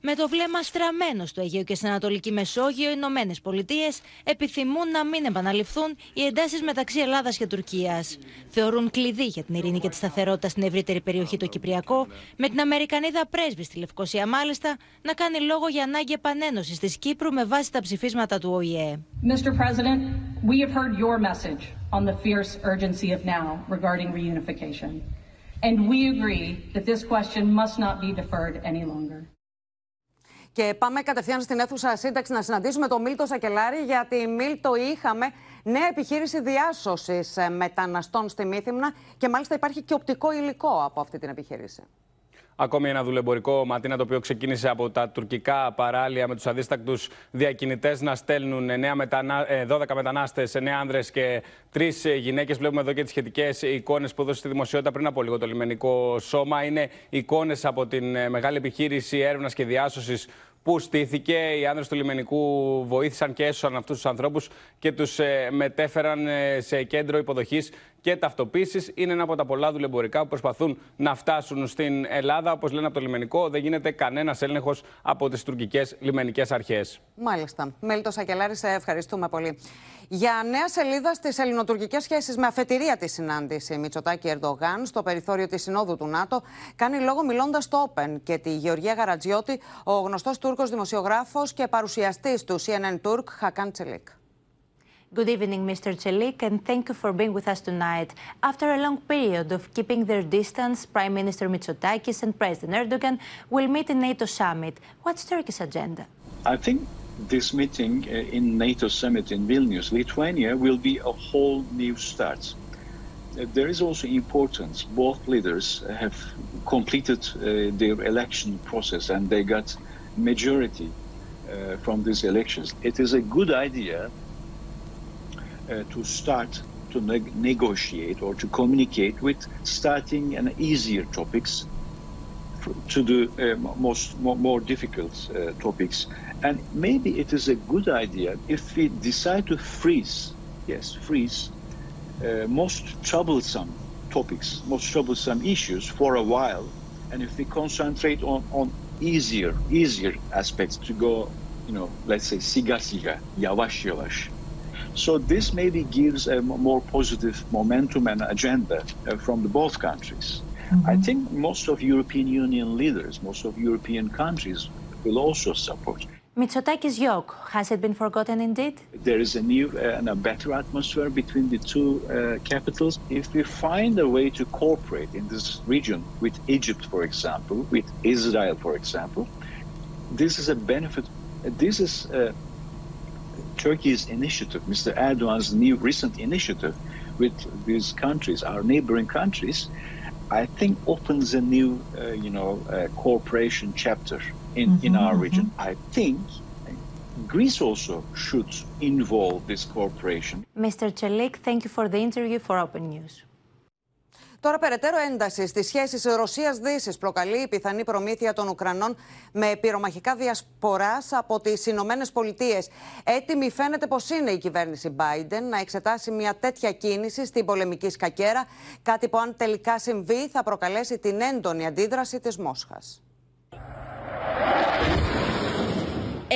Με το βλέμμα στραμμένο στο Αιγαίο και στην Ανατολική Μεσόγειο, οι Ηνωμένες Πολιτείες επιθυμούν να μην επαναληφθούν οι εντάσεις μεταξύ Ελλάδας και Τουρκίας. Θεωρούν κλειδί για την ειρήνη και τη σταθερότητα στην ευρύτερη περιοχή το Κυπριακό, με την Αμερικανίδα πρέσβη στη Λευκοσία μάλιστα να κάνει λόγο για ανάγκη επανένωσης της Κύπρου με βάση τα ψηφίσματα του ΟΗΕ. Mr. President, we have heard your message on the fierce urgency of now regarding reunification. And we agree that this question must not be deferred any longer. Και πάμε κατευθείαν στην αίθουσα σύνταξη να συναντήσουμε τον Μίλτο Σακελάρη, γιατί Μίλτο είχαμε νέα επιχείρηση διάσωσης ε, μεταναστών στη Μύθυμνα και μάλιστα υπάρχει και οπτικό υλικό από αυτή την επιχείρηση. Ακόμη ένα δουλεμπορικό ματίνα το οποίο ξεκίνησε από τα τουρκικά παράλια με τους αδίστακτους διακινητές να στέλνουν 9 μετανα... 12 μετανάστες, 9 άνδρες και 3 γυναίκες. Βλέπουμε εδώ και τις σχετικές εικόνες που έδωσε στη δημοσιότητα πριν από λίγο το λιμενικό σώμα. Είναι εικόνες από την ε, μεγάλη επιχείρηση έρευνας και διάσωσης που στήθηκε. Οι άνδρες του λιμενικού βοήθησαν και έσωσαν αυτούς τους ανθρώπους και τους ε, μετέφεραν ε, σε κέντρο υποδοχής και ταυτοποίησης. Είναι ένα από τα πολλά δουλεμπορικά που προσπαθούν να φτάσουν στην Ελλάδα. Όπως λένε από το λιμενικό, δεν γίνεται κανένας έλεγχος από τις τουρκικές λιμενικές αρχές. Μάλιστα. Μέλητο Σακελάρη, σε ευχαριστούμε πολύ. Για νέα σελίδα στις ελληνοτουρκικές σχέσεις, με αφετηρία τη συνάντηση Μητσοτάκη Ερντογάν στο περιθώριο της Συνόδου του ΝΑΤΟ, κάνει λόγο μιλώντας στο Open και τη Γεωργία Γαρατζιώτη, ο γνωστός Τούρκος δημοσιογράφος και παρουσιαστής του CNN Turk, Χακάν Τσελίκ. Good evening, Mr. Chelik, and thank you for being with us tonight. After a long period of keeping their distance, Prime Minister Mitsotakis and President Erdogan will meet in NATO summit. What's Turkey's agenda? I think this meeting uh, in NATO summit in Vilnius, Lithuania, will be a whole new start. Uh, there is also importance. Both leaders have completed uh, their election process and they got majority uh, from these elections. It is a good idea to start to neg- negotiate or to communicate with starting and easier topics to the uh, most more, more difficult uh, topics. And maybe it is a good idea if we decide to freeze yes freeze uh, most troublesome topics most troublesome issues for a while. And if we concentrate on, on easier easier aspects to go you know let's say siga siga yavaş yavaş so this maybe gives a more positive momentum and agenda uh, from the both countries. I think most of European Union leaders, most of European countries will also support. Mitsotakis yoke, has it been forgotten indeed? There is a new uh, and a better atmosphere between the two uh, capitals. If we find a way to cooperate in this region with Egypt, for example, with Israel, for example, this is a benefit. This is uh, Turkey's initiative, Mr. Erdogan's new recent initiative with these countries, our neighboring countries, I think opens a new, uh, you know, uh, cooperation chapter in, in our region. I think Greece also should involve this cooperation. Mr. Chelik, thank you for the interview for Open News. Τώρα, περαιτέρω ένταση στις σχέσεις Ρωσία-Δύση προκαλεί η πιθανή προμήθεια των Ουκρανών με πυρομαχικά διασποράς από τις Ηνωμένες Πολιτείες. Έτοιμη φαίνεται πως είναι η κυβέρνηση Biden να εξετάσει μια τέτοια κίνηση στην πολεμική σκακέρα, κάτι που αν τελικά συμβεί θα προκαλέσει την έντονη αντίδραση της Μόσχας.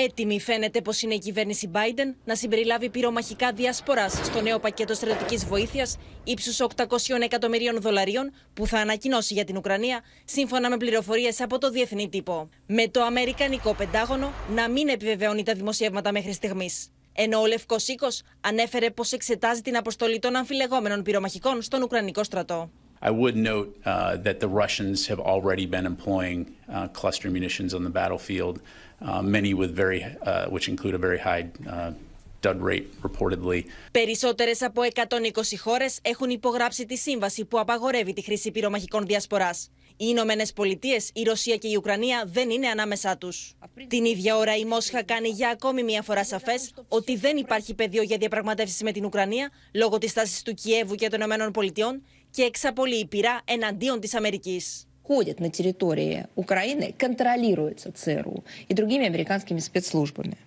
Έτοιμη φαίνεται πως είναι η κυβέρνηση Biden να συμπεριλάβει πυρομαχικά διασπορά στο νέο πακέτο στρατιωτικής βοήθειας ύψους 800 εκατομμυρίων δολαρίων που θα ανακοινώσει για την Ουκρανία, σύμφωνα με πληροφορίες από το διεθνή τύπο. Με το Αμερικανικό Πεντάγωνο να μην επιβεβαιώνει τα δημοσιεύματα μέχρι στιγμής. Ενώ ο Λευκός Οίκος ανέφερε πως εξετάζει την αποστολή των αμφιλεγόμενων πυρομαχικών στον Ουκρανικό στρατό. I would note uh, that the Russians have already been employing uh, cluster munitions on the battlefield, uh, many with very, uh, which include a very high uh, dud rate reportedly. Περισσότερες από 120 χώρες έχουν υπογράψει τη σύμβαση που απαγορεύει τη χρήση πυρομαχικών διασποράς. Οι Ηνωμένες Πολιτείες, η Ρωσία και η Ουκρανία δεν είναι ανάμεσά τους. Την ίδια ώρα η Μόσχα κάνει για ακόμη μία φορά σαφές ότι δεν υπάρχει πεδίο για διαπραγματεύσεις με την Ουκρανία λόγω της τάση του Κιέβου και των Ηνωμένων Πολιτειών και εξαπολύει πειρά εναντίον της Αμερικής. ходят на территории Украины, контролируются ЦРУ и другими американскими спецслужбами.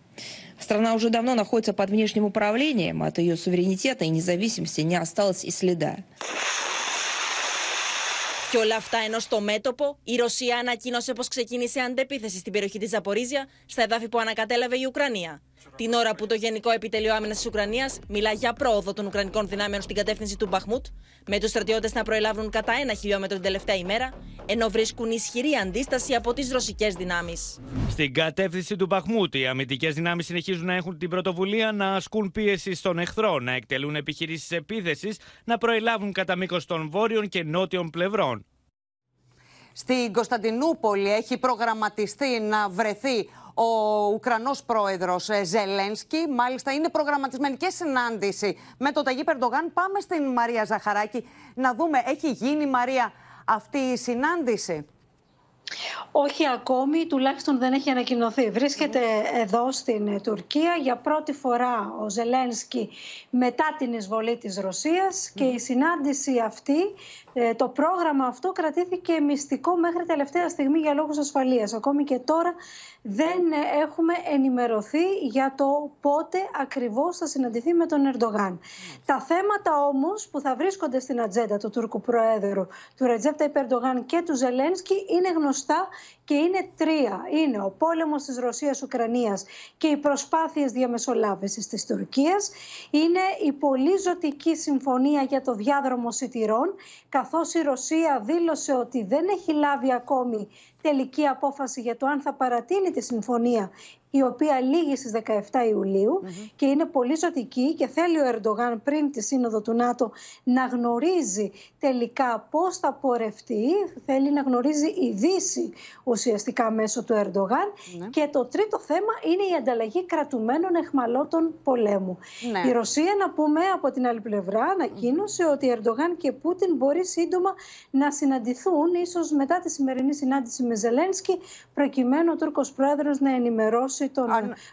Страна уже давно находится под внешним управлением, от ее суверенитета и независимости не осталось и следа. Και όλα αυτά ενώ στο μέτωπο η Ρωσία ανακοίνωσε πω ξεκίνησε αντεπίθεση στην περιοχή τη Ζαπορίζια, στα εδάφη που ανακατέλαβε η Ουκρανία. Την ώρα που το Γενικό Επιτελείο Άμυνας της Ουκρανίας μιλά για πρόοδο των Ουκρανικών δυνάμεων στην κατεύθυνση του Μπαχμούτ, με τους στρατιώτες να προελάβουν κατά ένα χιλιόμετρο την τελευταία ημέρα, ενώ βρίσκουν ισχυρή αντίσταση από τις ρωσικές δυνάμεις. Στην κατεύθυνση του Μπαχμούτ, οι αμυντικές δυνάμεις συνεχίζουν να έχουν την πρωτοβουλία να ασκούν πίεση στον εχθρό, να εκτελούν επιχειρήσεις επίθεσης, να προελάβουν κατά μήκος των βόρειων και νότιων πλευρών. Στην Κωνσταντινούπολη έχει προγραμματιστεί να βρεθεί ο Ουκρανός πρόεδρος ε, Ζελένσκι. Μάλιστα είναι προγραμματισμένη και συνάντηση με τον Ταγί Περντογάν. Πάμε στην Μαρία Ζαχαράκη να δούμε, έχει γίνει Μαρία αυτή η συνάντηση; Όχι ακόμη, τουλάχιστον δεν έχει ανακοινωθεί. Βρίσκεται εδώ στην Τουρκία για πρώτη φορά ο Ζελένσκι μετά την εισβολή της Ρωσίας και η συνάντηση αυτή, ε, το πρόγραμμα αυτό κρατήθηκε μυστικό μέχρι τελευταία στιγμή για λόγους ασφαλείας. Ακόμη και τώρα δεν έχουμε ενημερωθεί για το πότε ακριβώς θα συναντηθεί με τον Ερντογάν. Τα θέματα όμως που θα βρίσκονται στην ατζέντα του Τούρκου Προέδρου, του Ρετζέπτα Υπερντογάν και του Ζελένσκι είναι γνωστά και είναι τρία. Είναι ο πόλεμος της Ρωσίας-Ουκρανίας και οι προσπάθειες διαμεσολάβησης της Τουρκίας. Είναι η πολύ ζωτική συμφωνία για το διάδρομο σιτηρών, καθώς η Ρωσία δήλωσε ότι δεν έχει λάβει ακόμη τελική απόφαση για το αν θα παρατείνει τη συμφωνία η οποία λήγει στις 17 ιουλιου και είναι πολύ ζωτική και θέλει ο Ερντογάν πριν τη σύνοδο του ΝΑΤΟ να γνωρίζει τελικά πώς θα πορευτεί, θέλει να γνωρίζει η Δύση ουσιαστικά μέσω του Ερντογάν Ναι. και το τρίτο θέμα είναι η ανταλλαγή κρατουμένων εχμαλώτων πολέμου. Ναι. Η Ρωσία να πούμε από την άλλη πλευρά ανακοίνωσε ότι Ερντογάν και Πούτιν μπορεί σύντομα να συναντηθούν ίσως μετά τη σημερινή συνάντηση με Ζελένσκι προκειμένου ο Τούρκος Πρόεδρος να ενημερώσει τον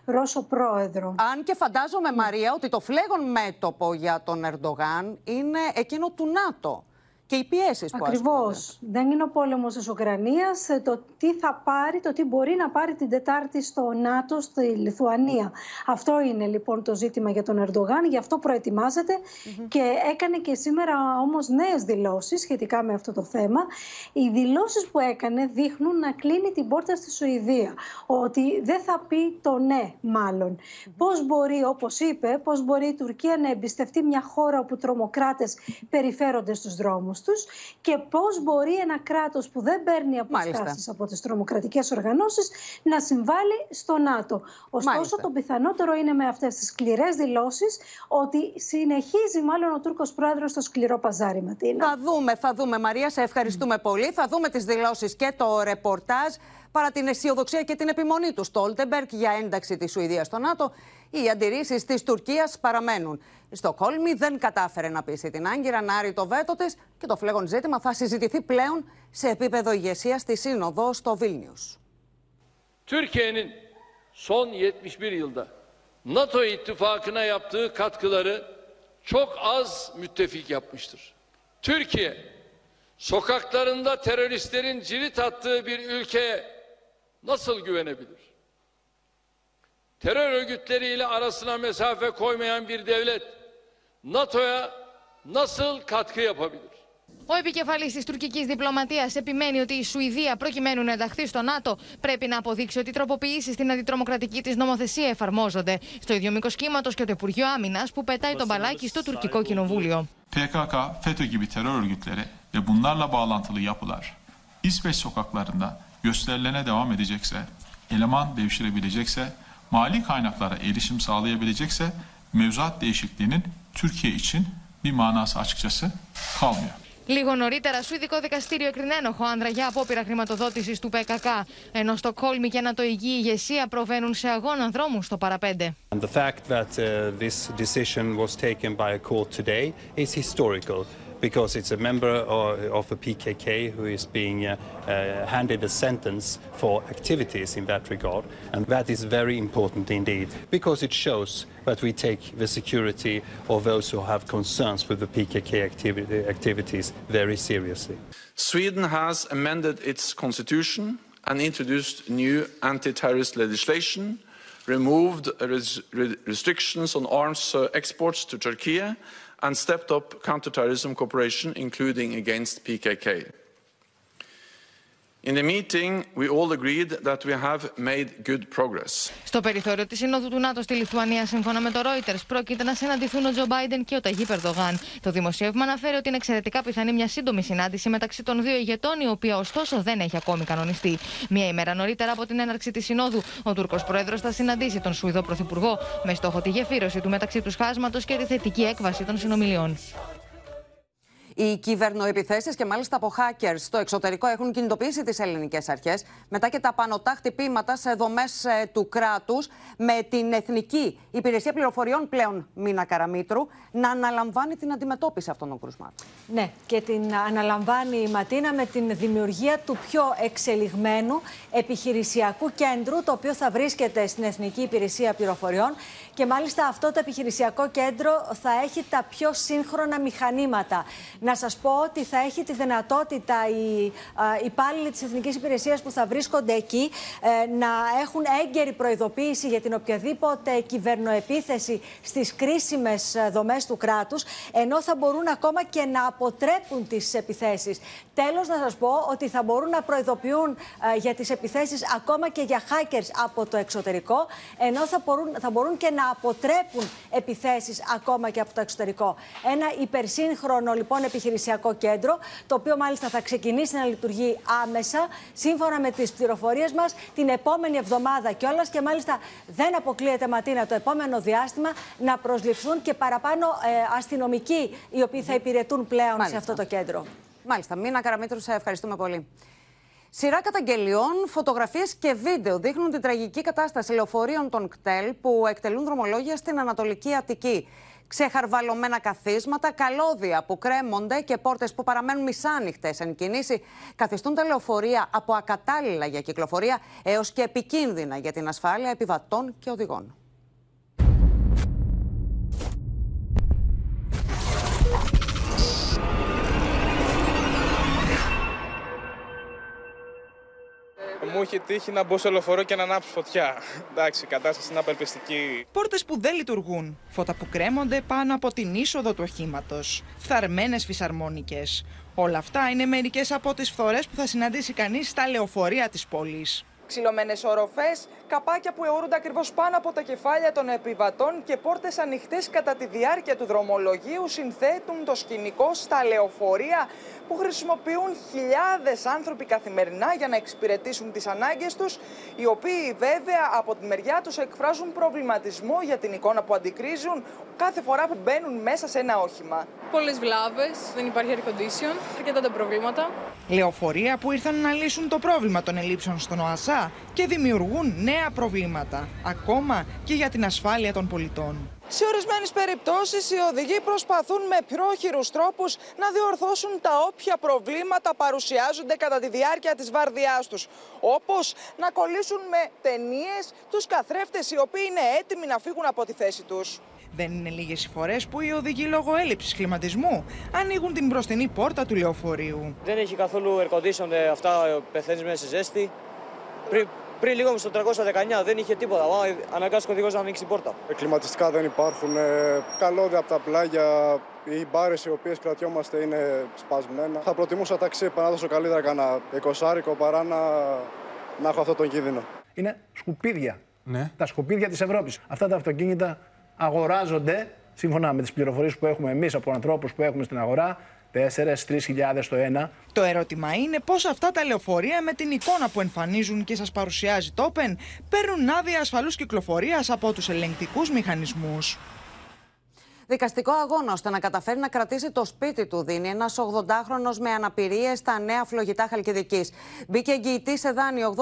Ρώσο Πρόεδρο. Αν και φαντάζομαι, Μαρία, ότι το φλέγον μέτωπο για τον Ερντογάν είναι εκείνο του ΝΑΤΟ και οι πιέσεις που Ακριβώς. ασκούνται. Δεν είναι ο πόλεμος της Ουκρανίας. Το τι θα πάρει, το τι μπορεί να πάρει την Τετάρτη στο ΝΑΤΟ, στη Λιθουανία. Αυτό είναι λοιπόν το ζήτημα για τον Ερντογάν. Γι' αυτό προετοιμάζεται και έκανε και σήμερα όμως νέες δηλώσεις σχετικά με αυτό το θέμα. Οι δηλώσεις που έκανε δείχνουν να κλείνει την πόρτα στη Σουηδία. Ότι δεν θα πει το ναι, μάλλον. Πώς μπορεί, όπως είπε, πώς μπορεί η Τουρκία να εμπιστευτεί μια χώρα όπου τρομοκράτες περιφέρονται στους δρόμους; Τους και πώς μπορεί ένα κράτος που δεν παίρνει αποστάσεις από τις τρομοκρατικές οργανώσεις να συμβάλλει στο ΝΑΤΟ. Ωστόσο, Μάλιστα. το πιθανότερο είναι με αυτές τις σκληρές δηλώσεις ότι συνεχίζει μάλλον ο Τούρκος πρόεδρος στο σκληρό παζάρι, Ματίνα. Θα δούμε, θα δούμε, Μαρία, σε ευχαριστούμε πολύ. Θα δούμε τις δηλώσεις και το ρεπορτάζ παρά την αισιοδοξία και την επιμονή του Στόλτεμπεργκ για ένταξη της Σουηδίας στο ΝΑΤΟ. Οι αντιρρήσεις της Τουρκίας παραμένουν. Η Στοκόλμη δεν κατάφερε να πείσει την Άγκυρα να άρει το βέτο της και το φλέγον ζήτημα θα συζητηθεί πλέον σε επίπεδο ηγεσίας στη Σύνοδο στο Βίλνιους. Türkiye'nin son 71 yılda NATO ittifakına yaptığı katkıları çok az müttefik yapmıştır. Türkiye sokaklarında teröristlerin cirit attığı bir ülkeye nasıl güvenebilir? Terör örgütleriyle arasına mesafe koymayan bir devlet NATO'ya nasıl katkı yapabilir? Ο επικεφαλής της τουρκικής διπλωματίας επιμένει ότι η Σουηδία, προκειμένου να ενταχθεί στο ΝΑΤΟ, πρέπει να αποδείξει ότι οι τροποποιήσεις στην αντιτρομοκρατική της νομοθεσία εφαρμόζονται. Στο ίδιο μήκος κύματος και το Υπουργείο Άμυνας που πετάει τον μπαλάκι στο τουρκικό κοινοβούλιο. PKK, FETÖ gibi terör örgütleri ve bunlarla bağlantılı yapılar İsveç sokaklarında gösterilene devam edecekse, eleman devşirebilecekse, mali kaynaklara erişim sağlayabilecekse mevzuat değişikliğinin Türkiye için bir manası açıkçası kalmıyor. Λίγο νωρίτερα, Σουηδικό δικαστήριο έκρινε ένοχο άνδρα για απόπειρα χρηματοδότηση του ΠΚΚ. Ενώ στο Κόλμη και Ανατοϊκή ηγεσία προβαίνουν σε αγώνα δρόμου στο παραπέντε. And the fact that uh, this decision was taken by a court today is historical because it's a member of, the PKK who is being uh, uh, handed a sentence for activities in that regard. And that is very important indeed because it shows that we take the security of those who have concerns with the PKK activi- activities very seriously. Sweden has amended its constitution and introduced new anti-terrorist legislation, removed res- restrictions on arms uh, exports to Turkey, and stepped up counterterrorism cooperation, including against PKK. Στο περιθώριο της Συνόδου του ΝΑΤΟ στη Λιθουανία, σύμφωνα με το Reuters, πρόκειται να συναντηθούν ο Τζο Μπάιντεν και ο Ταγί Περδογάν. Το δημοσίευμα αναφέρει ότι είναι εξαιρετικά πιθανή μια σύντομη συνάντηση μεταξύ των δύο ηγετών, η οποία ωστόσο δεν έχει ακόμη κανονιστεί. Μία ημέρα νωρίτερα από την έναρξη της Συνόδου, ο Τούρκος Πρόεδρος θα συναντήσει τον Σουηδό Πρωθυπουργό με στόχο τη γεφύρωση του μεταξύ τους χάσματος και τη θετική έκβαση των συνομιλιών. Οι κυβερνοεπιθέσεις και μάλιστα από hackers στο εξωτερικό έχουν κινητοποιήσει τις ελληνικές αρχές μετά και τα πανωτά χτυπήματα σε δομές του κράτους με την Εθνική Υπηρεσία Πληροφοριών πλέον Μίνα Καραμίτρου να αναλαμβάνει την αντιμετώπιση αυτών των κρουσμάτων. Ναι, και την αναλαμβάνει η Ματίνα με την δημιουργία του πιο εξελιγμένου επιχειρησιακού κέντρου, το οποίο θα βρίσκεται στην Εθνική Υπηρεσία Πληροφοριών. Και μάλιστα αυτό το επιχειρησιακό κέντρο θα έχει τα πιο σύγχρονα μηχανήματα. Να σας πω ότι θα έχει τη δυνατότητα οι υπάλληλοι της Εθνικής Υπηρεσίας που θα βρίσκονται εκεί ε, να έχουν έγκαιρη προειδοποίηση για την οποιαδήποτε κυβερνοεπίθεση στις κρίσιμες ε, δομές του κράτους, ενώ θα μπορούν ακόμα και να αποτρέπουν τις επιθέσεις. Τέλος, να σας πω ότι θα μπορούν να προειδοποιούν ε, για τις επιθέσεις ακόμα και για hackers από το εξωτερικό, ενώ θα μπορούν, θα μπορούν και να αποτρέπουν επιθέσεις ακόμα και από το εξωτερικό. Ένα υπερσύγχρονο λοιπόν επιχειρησιακό κέντρο, το οποίο μάλιστα θα ξεκινήσει να λειτουργεί άμεσα, σύμφωνα με τις πληροφορίες μας, την επόμενη εβδομάδα κιόλας και μάλιστα δεν αποκλείεται Ματίνα το επόμενο διάστημα να προσληφθούν και παραπάνω ε, αστυνομικοί οι οποίοι θα υπηρετούν πλέον Μάλιστα. σε αυτό το κέντρο. Μάλιστα. Μίνα Καραμίτρου, σε ευχαριστούμε πολύ. Σειρά καταγγελιών, φωτογραφίες και βίντεο δείχνουν την τραγική κατάσταση λεωφορείων των κτέλ που εκτελούν δρομολόγια στην Ανατολική Αττική. Ξεχαρβαλωμένα καθίσματα, καλώδια που κρέμονται και πόρτες που παραμένουν μισάνοιχτες εν κινήσει καθιστούν τα λεωφορεία από ακατάλληλα για κυκλοφορία έως και επικίνδυνα για την ασφάλεια επιβατών και οδηγών. Μου έχει τύχει να μπω σε λεωφορείο και να ανάψω φωτιά. Εντάξει, η κατάσταση είναι απελπιστική. Πόρτες που δεν λειτουργούν. Φώτα που κρέμονται πάνω από την είσοδο του οχήματος. Φθαρμένε φυσαρμόνικες. Όλα αυτά είναι μερικές από τις φθορές που θα συναντήσει κανείς στα λεωφορεία της πόλης. Ξυλωμένες οροφές, καπάκια που αιωρούνται ακριβώς πάνω από τα κεφάλια των επιβατών και πόρτες ανοιχτές κατά τη διάρκεια του δρομολογίου συνθέτουν το σκηνικό στα λεωφορεία που χρησιμοποιούν χιλιάδες άνθρωποι καθημερινά για να εξυπηρετήσουν τις ανάγκες τους, οι οποίοι βέβαια από τη μεριά τους εκφράζουν προβληματισμό για την εικόνα που αντικρίζουν κάθε φορά που μπαίνουν μέσα σε ένα όχημα. Πολλές βλάβες, δεν υπάρχει air condition, αρκετά τα προβλήματα. Λεωφορεία που ήρθαν να λύσουν το πρόβλημα των ελλείψεων στον ΟΑΣΑ και δημιουργούν νέα προβλήματα, ακόμα και για την ασφάλεια των πολιτών. Σε ορισμένες περιπτώσεις, οι οδηγοί προσπαθούν με πρόχειρους τρόπους να διορθώσουν τα όποια προβλήματα παρουσιάζονται κατά τη διάρκεια της βάρδιάς τους. Όπως να κολλήσουν με ταινίες τους καθρέφτες οι οποίοι είναι έτοιμοι να φύγουν από τη θέση τους. Δεν είναι λίγες οι φορές που οι οδηγοί λόγω έλλειψης κλιματισμού ανοίγουν την μπροστινή πόρτα του λεωφορείου. Δεν έχει καθόλου air condition, ε, αυτά πεθαίνεις μέσα σε ζέστη. Πριν, Πριν λίγο στο 319 δεν είχε τίποτα. Αναγκάστηκε ο οδηγός να ανοίξει την πόρτα. Κλιματιστικά δεν υπάρχουν. Ε, καλώδια από τα πλάγια. Οι μπάρες οι οποίες κρατιόμαστε είναι σπασμένα. Θα προτιμούσα ταξί επανάδοσο καλύτερα κανένα εικοσάρικο παρά να, να έχω αυτό τον κίνδυνο. Είναι σκουπίδια. Ναι. Τα σκουπίδια της Ευρώπης. Αυτά τα αυτοκίνητα αγοράζονται σύμφωνα με τις πληροφορίες που έχουμε εμείς από ανθρώπους που έχουμε στην αγορά 4-3 χιλιάδες το ένα. Το ερώτημα είναι πώς αυτά τα λεωφορεία με την εικόνα που εμφανίζουν και σας παρουσιάζει το Open παίρνουν άδεια ασφαλούς κυκλοφορίας από τους ελεγκτικούς μηχανισμούς. Δικαστικό αγώνα ώστε να καταφέρει να κρατήσει το σπίτι του δίνει ένας 80χρονο με αναπηρίες στα νέα φλογητά Χαλκιδικής. Μπήκε εγγυητής σε δάνειο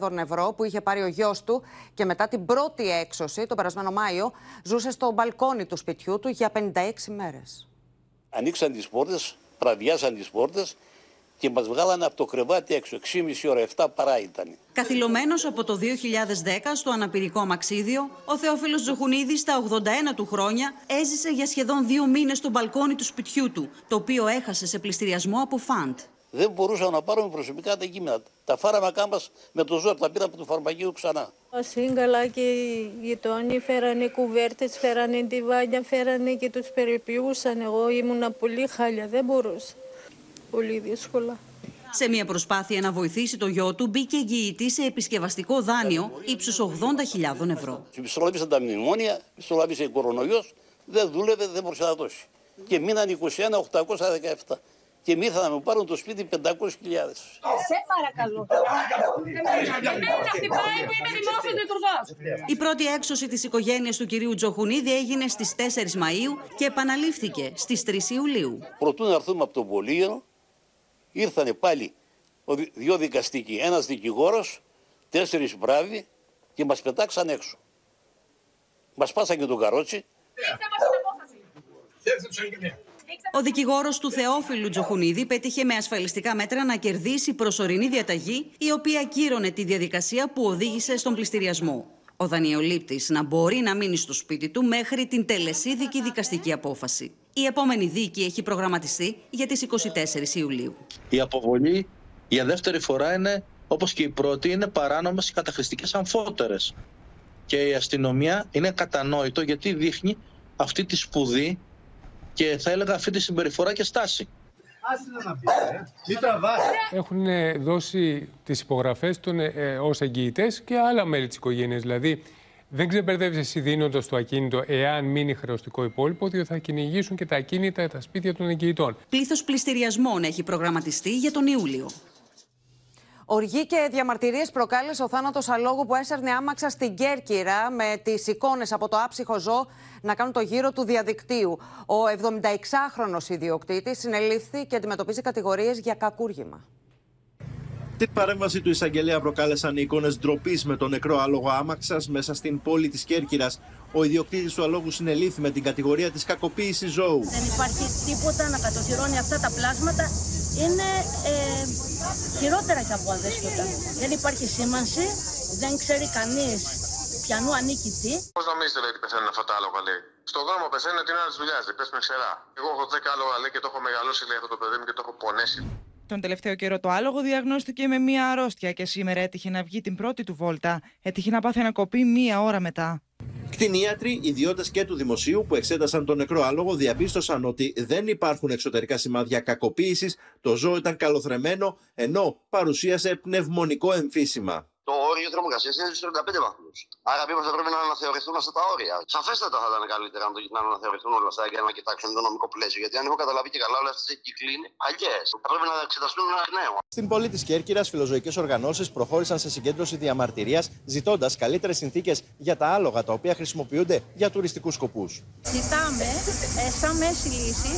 80.000 ευρώ που είχε πάρει ο γιος του και μετά την πρώτη έξωση, τον περασμένο Μάιο, ζούσε στο μπαλκόνι του σπιτιού του για 56 μέρες ανοίξαν τις πόρτες, πραδιάσαν τις πόρτες και μας βγάλανε από το κρεβάτι έξω. 6,5 ώρα, 7 παρά ήταν. Καθυλωμένος από το 2010 στο αναπηρικό μαξίδιο, ο Θεόφιλος Τζοχουνίδης στα 81 του χρόνια έζησε για σχεδόν δύο μήνες στο μπαλκόνι του σπιτιού του, το οποίο έχασε σε πληστηριασμό από φαντ δεν μπορούσαμε να πάρουμε προσωπικά τα κείμενα. Τα φάρμακά μας με το ζώο, τα πήραμε από το φαρμακείο ξανά. Σύγκαλα και οι γειτόνιοι φέρανε κουβέρτες, φέρανε τη βάνια, φέρανε και τους περιποιούσαν. Εγώ ήμουνα πολύ χάλια, δεν μπορούσα. Πολύ δύσκολα. Σε μια προσπάθεια να βοηθήσει το γιο του, μπήκε εγγυητή σε επισκευαστικό δάνειο ύψους 80.000 ευρώ. Μισθολάβησαν τα μνημόνια, μισθολάβησε κορονοϊός, δεν δούλευε, δεν μπορούσε να δώσει. Και μείναν 21.817 και ήρθαν να μου πάρουν το σπίτι 500.000. Σε παρακαλώ. Η πρώτη έξωση της οικογένειας του κυρίου Τζοχουνίδη έγινε στις 4 Μαΐου και επαναλήφθηκε στις 3 Ιουλίου. Προτού να έρθουμε από το Πολύγερο, ήρθανε πάλι δύο δικαστικοί, ένας δικηγόρος, τέσσερις μπράβοι και μας πετάξαν έξω. Μας πάσαν και τον καρότσι. Ο δικηγόρος του Θεόφιλου Τζοχουνίδη πέτυχε με ασφαλιστικά μέτρα να κερδίσει προσωρινή διαταγή, η οποία κύρωνε τη διαδικασία που οδήγησε στον πληστηριασμό. Ο δανειολήπτης να μπορεί να μείνει στο σπίτι του μέχρι την τελεσίδικη δικαστική απόφαση. Η επόμενη δίκη έχει προγραμματιστεί για τις 24 Ιουλίου. Η αποβολή για δεύτερη φορά είναι, όπως και η πρώτη, είναι παράνομες και καταχρηστικές αμφότερες. Και η αστυνομία είναι κατανόητο γιατί δείχνει αυτή τη σπουδή και θα έλεγα αυτή τη συμπεριφορά και στάση. Ε. Έχουν ε, δώσει τις υπογραφές των, ε, ε, ως εγγυητές και άλλα μέλη της οικογένειας. Δηλαδή, δεν ξεμπερδεύεις εσύ δίνοντας το ακίνητο εάν μείνει χρεωστικό υπόλοιπο, διότι θα κυνηγήσουν και τα ακίνητα, τα σπίτια των εγγυητών. Πλήθος πληστηριασμών έχει προγραμματιστεί για τον Ιούλιο. Οργή και διαμαρτυρίες προκάλεσε ο θάνατος αλόγου που έσερνε άμαξα στην Κέρκυρα με τις εικόνες από το άψυχο ζώο να κάνουν το γύρο του διαδικτύου. Ο 76χρονο ιδιοκτήτης συνελήφθη και αντιμετωπίζει κατηγορίες για κακούργημα. Την παρέμβαση του εισαγγελέα προκάλεσαν οι εικόνες ντροπής με τον νεκρό άλογο άμαξας μέσα στην πόλη της Κέρκυρας. Ο ιδιοκτήτης του αλόγου συνελήφθη με την κατηγορία της κακοποίησης ζώου. Δεν υπάρχει τίποτα να κατοχυρώνει αυτά τα πλάσματα. Είναι ε, χειρότερα και από αδέσποτα. Δεν υπάρχει σήμανση, δεν ξέρει κανείς πιανού ανήκει τι. Πώς νομίζετε λέει, ότι πεθαίνουν αυτά τα άλογα, λέει; Στον δρόμο πεθαίνουν την ώρα τη δουλειά, λέει. Πες με ξερά. Εγώ έχω 10 άλογα, λέει, και το έχω μεγαλώσει, λέει, αυτό το παιδί μου και το έχω πονέσει. Τον τελευταίο καιρό το άλογο διαγνώστηκε με μία αρρώστια και σήμερα έτυχε να βγει την πρώτη του βόλτα. Έτυχε να πάθει ανακοπή μία ώρα μετά. Κτηνίατροι, ιδιώτες και του δημοσίου που εξέτασαν τον νεκρό άλογο διαπίστωσαν ότι δεν υπάρχουν εξωτερικά σημάδια κακοποίησης, το ζώο ήταν καλοθρεμένο, ενώ παρουσίασε πνευμονικό εμφύσιμα. το όριο θερμοκρασίας είναι στους 35 βαθμούς. Άρα θα πρέπει να αναθεωρηθούν αυτά τα όρια. Σαφέστατα θα ήταν καλύτερα να, αναθεωρηθούν όλα αυτά για να κοιτάξουν το νομικό πλαίσιο. Γιατί αν έχω καταλάβει και καλά, όλε αυτέ οι κύκλοι είναι παλιές. Θα πρέπει να εξεταστούν ένα νέο. Στην πόλη της Κέρκυρας, φιλοζωικές οργανώσεις προχώρησαν σε συγκέντρωση διαμαρτυρίας, ζητώντας καλύτερες συνθήκες για τα άλογα τα οποία χρησιμοποιούνται για τουριστικούς σκοπούς. Ζητάμε ε, σαν μέση λύση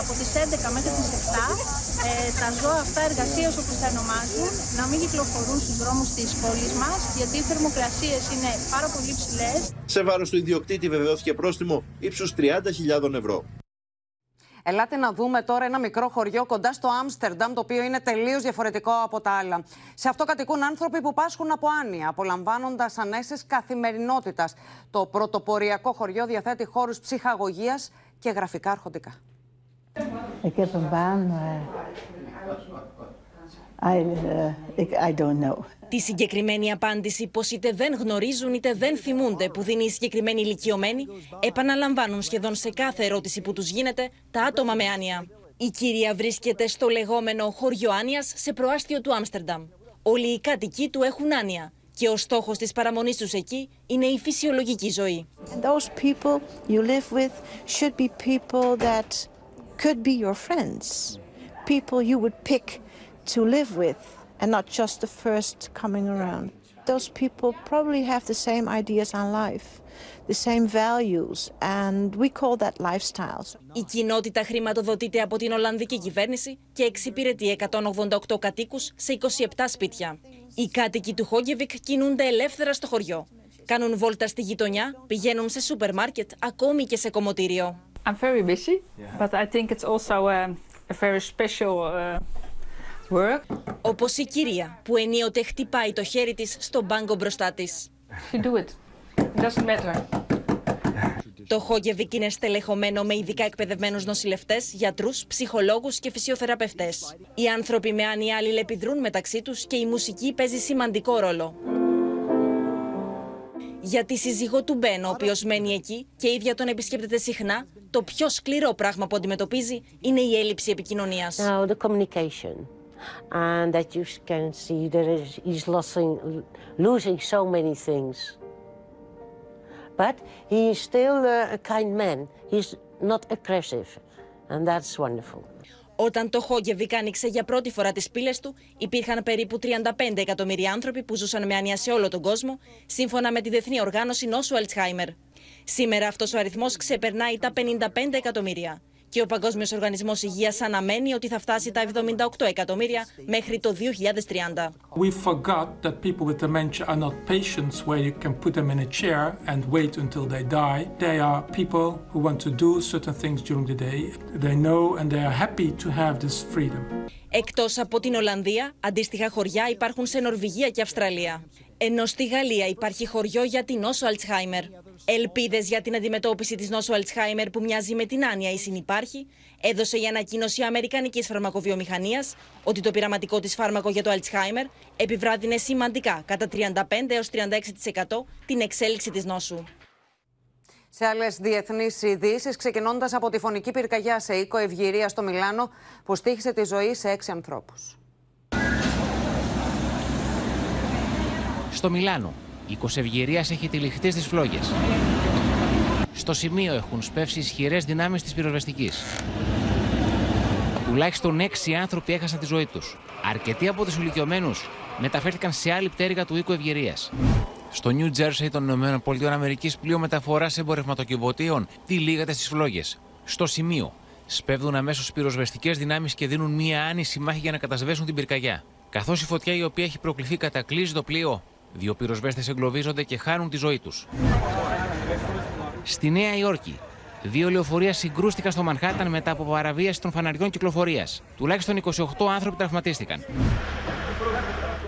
από τις 11 μέχρι τις 7 ε, τα ζώα αυτά εργασίας όπως τα ονομάζουν να μην κυκλοφορούν στους δρόμους της πόλης μας, γιατί οι θερμοκρασίες είναι πάρα πολύ ψηλές. Σε βάρος του ιδιοκτήτη βεβαιώθηκε πρόστιμο ύψους 30.000 ευρώ. Ελάτε να δούμε τώρα ένα μικρό χωριό κοντά στο Άμστερνταμ, το οποίο είναι τελείως διαφορετικό από τα άλλα. Σε αυτό κατοικούν άνθρωποι που πάσχουν από άνοια, απολαμβάνοντας ανέσει καθημερινότητας. Το πρωτοποριακό χωριό διαθέτει χώρους ψυχαγωγίας και γραφικά αρχοντικά. Εκεί στον πάνω, I, uh, I don't know. Τη συγκεκριμένη απάντηση πως είτε δεν γνωρίζουν είτε δεν θυμούνται που δίνει η συγκεκριμένη ηλικιωμένη επαναλαμβάνουν σχεδόν σε κάθε ερώτηση που τους γίνεται τα άτομα με άνοια. Η κυρία βρίσκεται στο λεγόμενο χωριό άνοιας σε προάστιο του Άμστερνταμ. Όλοι οι κάτοικοι του έχουν άνοια και ο στόχος της παραμονής τους εκεί είναι η φυσιολογική ζωή. And those people you live with should be people that could be your friends. People you would pick to live with and not just the first coming around. Those people probably have the same ideas on life, the same values, and we call that lifestyles. Η κοινότητα χρηματοδοτείται από την Ολλανδική κυβέρνηση και εξυπηρετεί 188 κατοίκους σε 27 σπίτια. Οι κάτοικοι του Χόγκεβικ κινούνται ελεύθερα στο χωριό. Κάνουν βόλτα στη γειτονιά, πηγαίνουν σε σούπερ μάρκετ, ακόμη και σε κομμωτήριο. I'm very busy, but I think it's also a, a very special uh, work. Όπως η κυρία που ενίοτε χτυπάει το χέρι της στον μπάγκο μπροστά της. You do it. It doesn't matter. Το Χόγκεβικ είναι στελεχωμένο με ειδικά εκπαιδευμένους νοσηλευτές, γιατρούς, ψυχολόγους και φυσιοθεραπευτές. Οι άνθρωποι με άνοια αλληλεπιδρούν μεταξύ τους και η μουσική παίζει σημαντικό ρόλο. Για τη σύζυγό του Μπεν, ο οποίος μένει εκεί και η ίδια τον επισκέπτεται συχνά, το πιο σκληρό πράγμα που αντιμετωπίζει είναι η έλλειψη επικοινωνίας. Now the communication, and that you can see that is- he's losing, losing so many things. But he is still uh, a kind man. He's not aggressive, and that's wonderful. Όταν το Χόγκεβικ άνοιξε για πρώτη φορά τις πύλες του, υπήρχαν περίπου 35 εκατομμύρια άνθρωποι που ζούσαν με άνοια σε όλο τον κόσμο, σύμφωνα με τη Διεθνή Οργάνωση Νόσου Αλτσχάιμερ. Σήμερα αυτός ο αριθμός ξεπερνάει τα 55 εκατομμύρια. Και ο Παγκόσμιος Οργανισμός Υγείας αναμένει ότι θα φτάσει τα 78 εκατομμύρια μέχρι το 2030. We forgot that people with dementia are not patients where you can put them in a chair and wait until they die. They are people who want to do certain things during the day. They know and they are happy to have this freedom. Εκτός από την Ολλανδία, αντίστοιχα χωριά υπάρχουν σε Νορβηγία και Αυστραλία. Ενώ στη Γαλλία υπάρχει χωριό για την νόσο Αλτσχάιμερ. Ελπίδες για την αντιμετώπιση της νόσου Αλτσχάιμερ που μοιάζει με την άνοια ή συνυπάρχει, έδωσε η Αμερικανική Αμερικανικής Φαρμακοβιομηχανίας ότι το πειραματικό της φάρμακο για το Αλτσχάιμερ επιβράδυνε σημαντικά κατά 35 έως 36% την εξέλιξη της νόσου. Σε άλλες διεθνείς ειδήσεις, ξεκινώντας από τη φωνική πυρκαγιά σε οίκο Ευγυρία στο Μιλάνο, που στήχησε τη ζωή σε έξι ανθρώπους. Στο Μιλάνο, η Κοσευγερία έχει τυλιχτεί στις φλόγες. Στο σημείο έχουν σπεύσει ισχυρές δυνάμεις της πυροσβεστικής. Τουλάχιστον έξι άνθρωποι έχασαν τη ζωή τους. Αρκετοί από τους ηλικιωμένους μεταφέρθηκαν σε άλλη πτέρυγα του οίκου Ευγυρίας. Στο New Jersey των ΗΠΑ, πλοίο μεταφοράς εμπορευματοκιβωτίων τυλίγεται στις φλόγες. Στο σημείο, σπέβδουν αμέσως πυροσβεστικές δυνάμεις και δίνουν μία άνηση μάχη για να κατασβέσουν την πυρκαγιά. Καθώς η φωτιά η οποία έχει προκληθεί κατακλείζει το πλοίο, δύο πυροσβέστες εγκλωβίζονται και χάνουν τη ζωή τους. Στη Νέα Υόρκη, δύο λεωφορεία συγκρούστηκαν στο Μανχάταν μετά από παραβίαση των φαναριών κυκλοφορίας. Τουλάχιστον 28 άνθρωποι τραυματίστηκαν.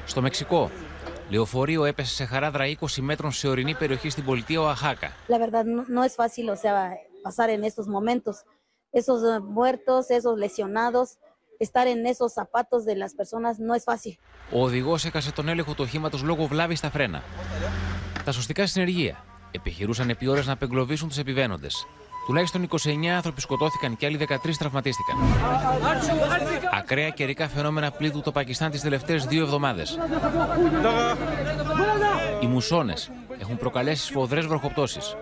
Στο Μεξικό, λεωφορείο έπεσε σε χαράδρα 20 μέτρων σε ορεινή περιοχή στην πολιτεία Οαχάκα. La verdad no, no es fácil, o sea, pasar en estos momentos. Esos eh, muertos, esos lesionados, estar en esos zapatos de las personas no es fácil. Ο οδηγός έκασε τον έλεγχο του οχήματος λόγω βλάβης στα φρένα. Τα σωστικά συνεργεία επιχειρούσαν επί ώρες να απεγκλωβίσουν τους επιβαίνοντες. Τουλάχιστον 29 άνθρωποι σκοτώθηκαν και άλλοι 13 τραυματίστηκαν. Ακραία καιρικά φαινόμενα πλήττουν το Πακιστάν τις τελευταίες δύο εβδομάδες. Οι μουσώνες έχουν προκαλέσει σφοδρές βροχοπτώσεις.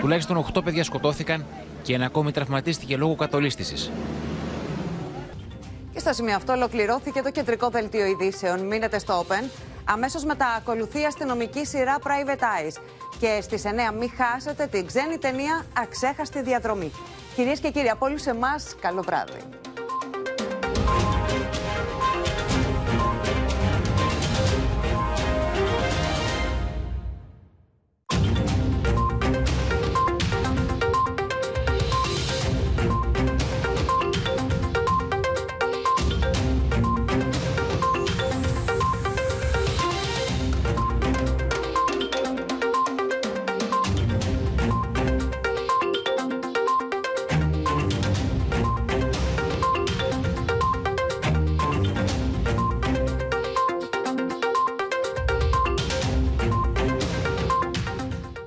Τουλάχιστον 8 παιδιά σκοτώθηκαν και ένα ακόμη τραυματίστηκε λόγω κατολίστησης. Και στο σημείο αυτό ολοκληρώθηκε το κεντρικό δελτίο ειδήσεων. Μείνετε στο Open. Αμέσως μετά ακολουθεί η αστυνομική σειρά Private Eyes. Και στις 9 μην χάσετε την ξένη ταινία Αξέχαστη Διαδρομή. Κυρίες και κύριοι, από όλους εμάς, καλό βράδυ.